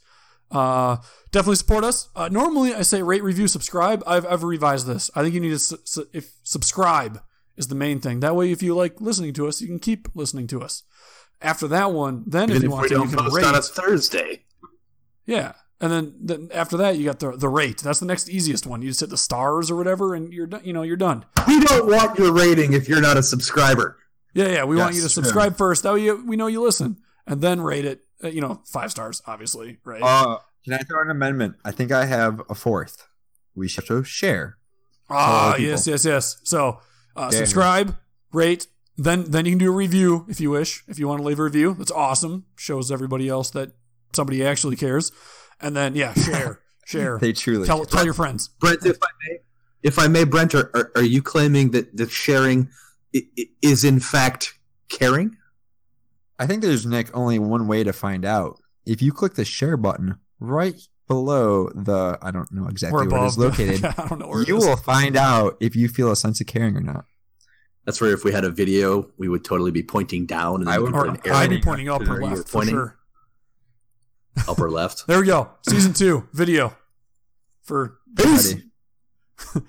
Uh, definitely support us. Uh, normally, I say rate, review, subscribe. I've, I've revised this. I think you need to su- su- if subscribe is the main thing. That way, if you like listening to us, you can keep listening to us. After that one, then if you if want to, you don't can post rate. on a Thursday. Yeah. And then, then after that, you got the the rate. That's the next easiest one. You just hit the stars or whatever, and you're done. You know, you're done. We don't want your rating if you're not a subscriber. Yeah, yeah. We want you to Yes, subscribe first. That way you, we know you listen, and then rate it uh, you know, five stars, obviously, right? Uh, can I throw an amendment? I think I have a fourth. We should also share. ah, yes, yes, yes. So uh, Yeah. subscribe, rate, then then you can do a review if you wish. If you want to leave a review, that's awesome. Shows everybody else that somebody actually cares. And then yeah, share, share. They truly. tell tell your friends. Brent, if I may, if I may, Brent, are, are, are you claiming that the sharing is in fact caring? I think there's Nick only one way to find out. If you click the share button right below the, I don't know exactly where it is above. is located, I don't know where you is. will find out if you feel a sense of caring or not. That's where if we had a video, we would totally be pointing down and I would Or an arrow I'd be pointing up or where left for pointing, sure. upper left. There we go. Season two video for Ready.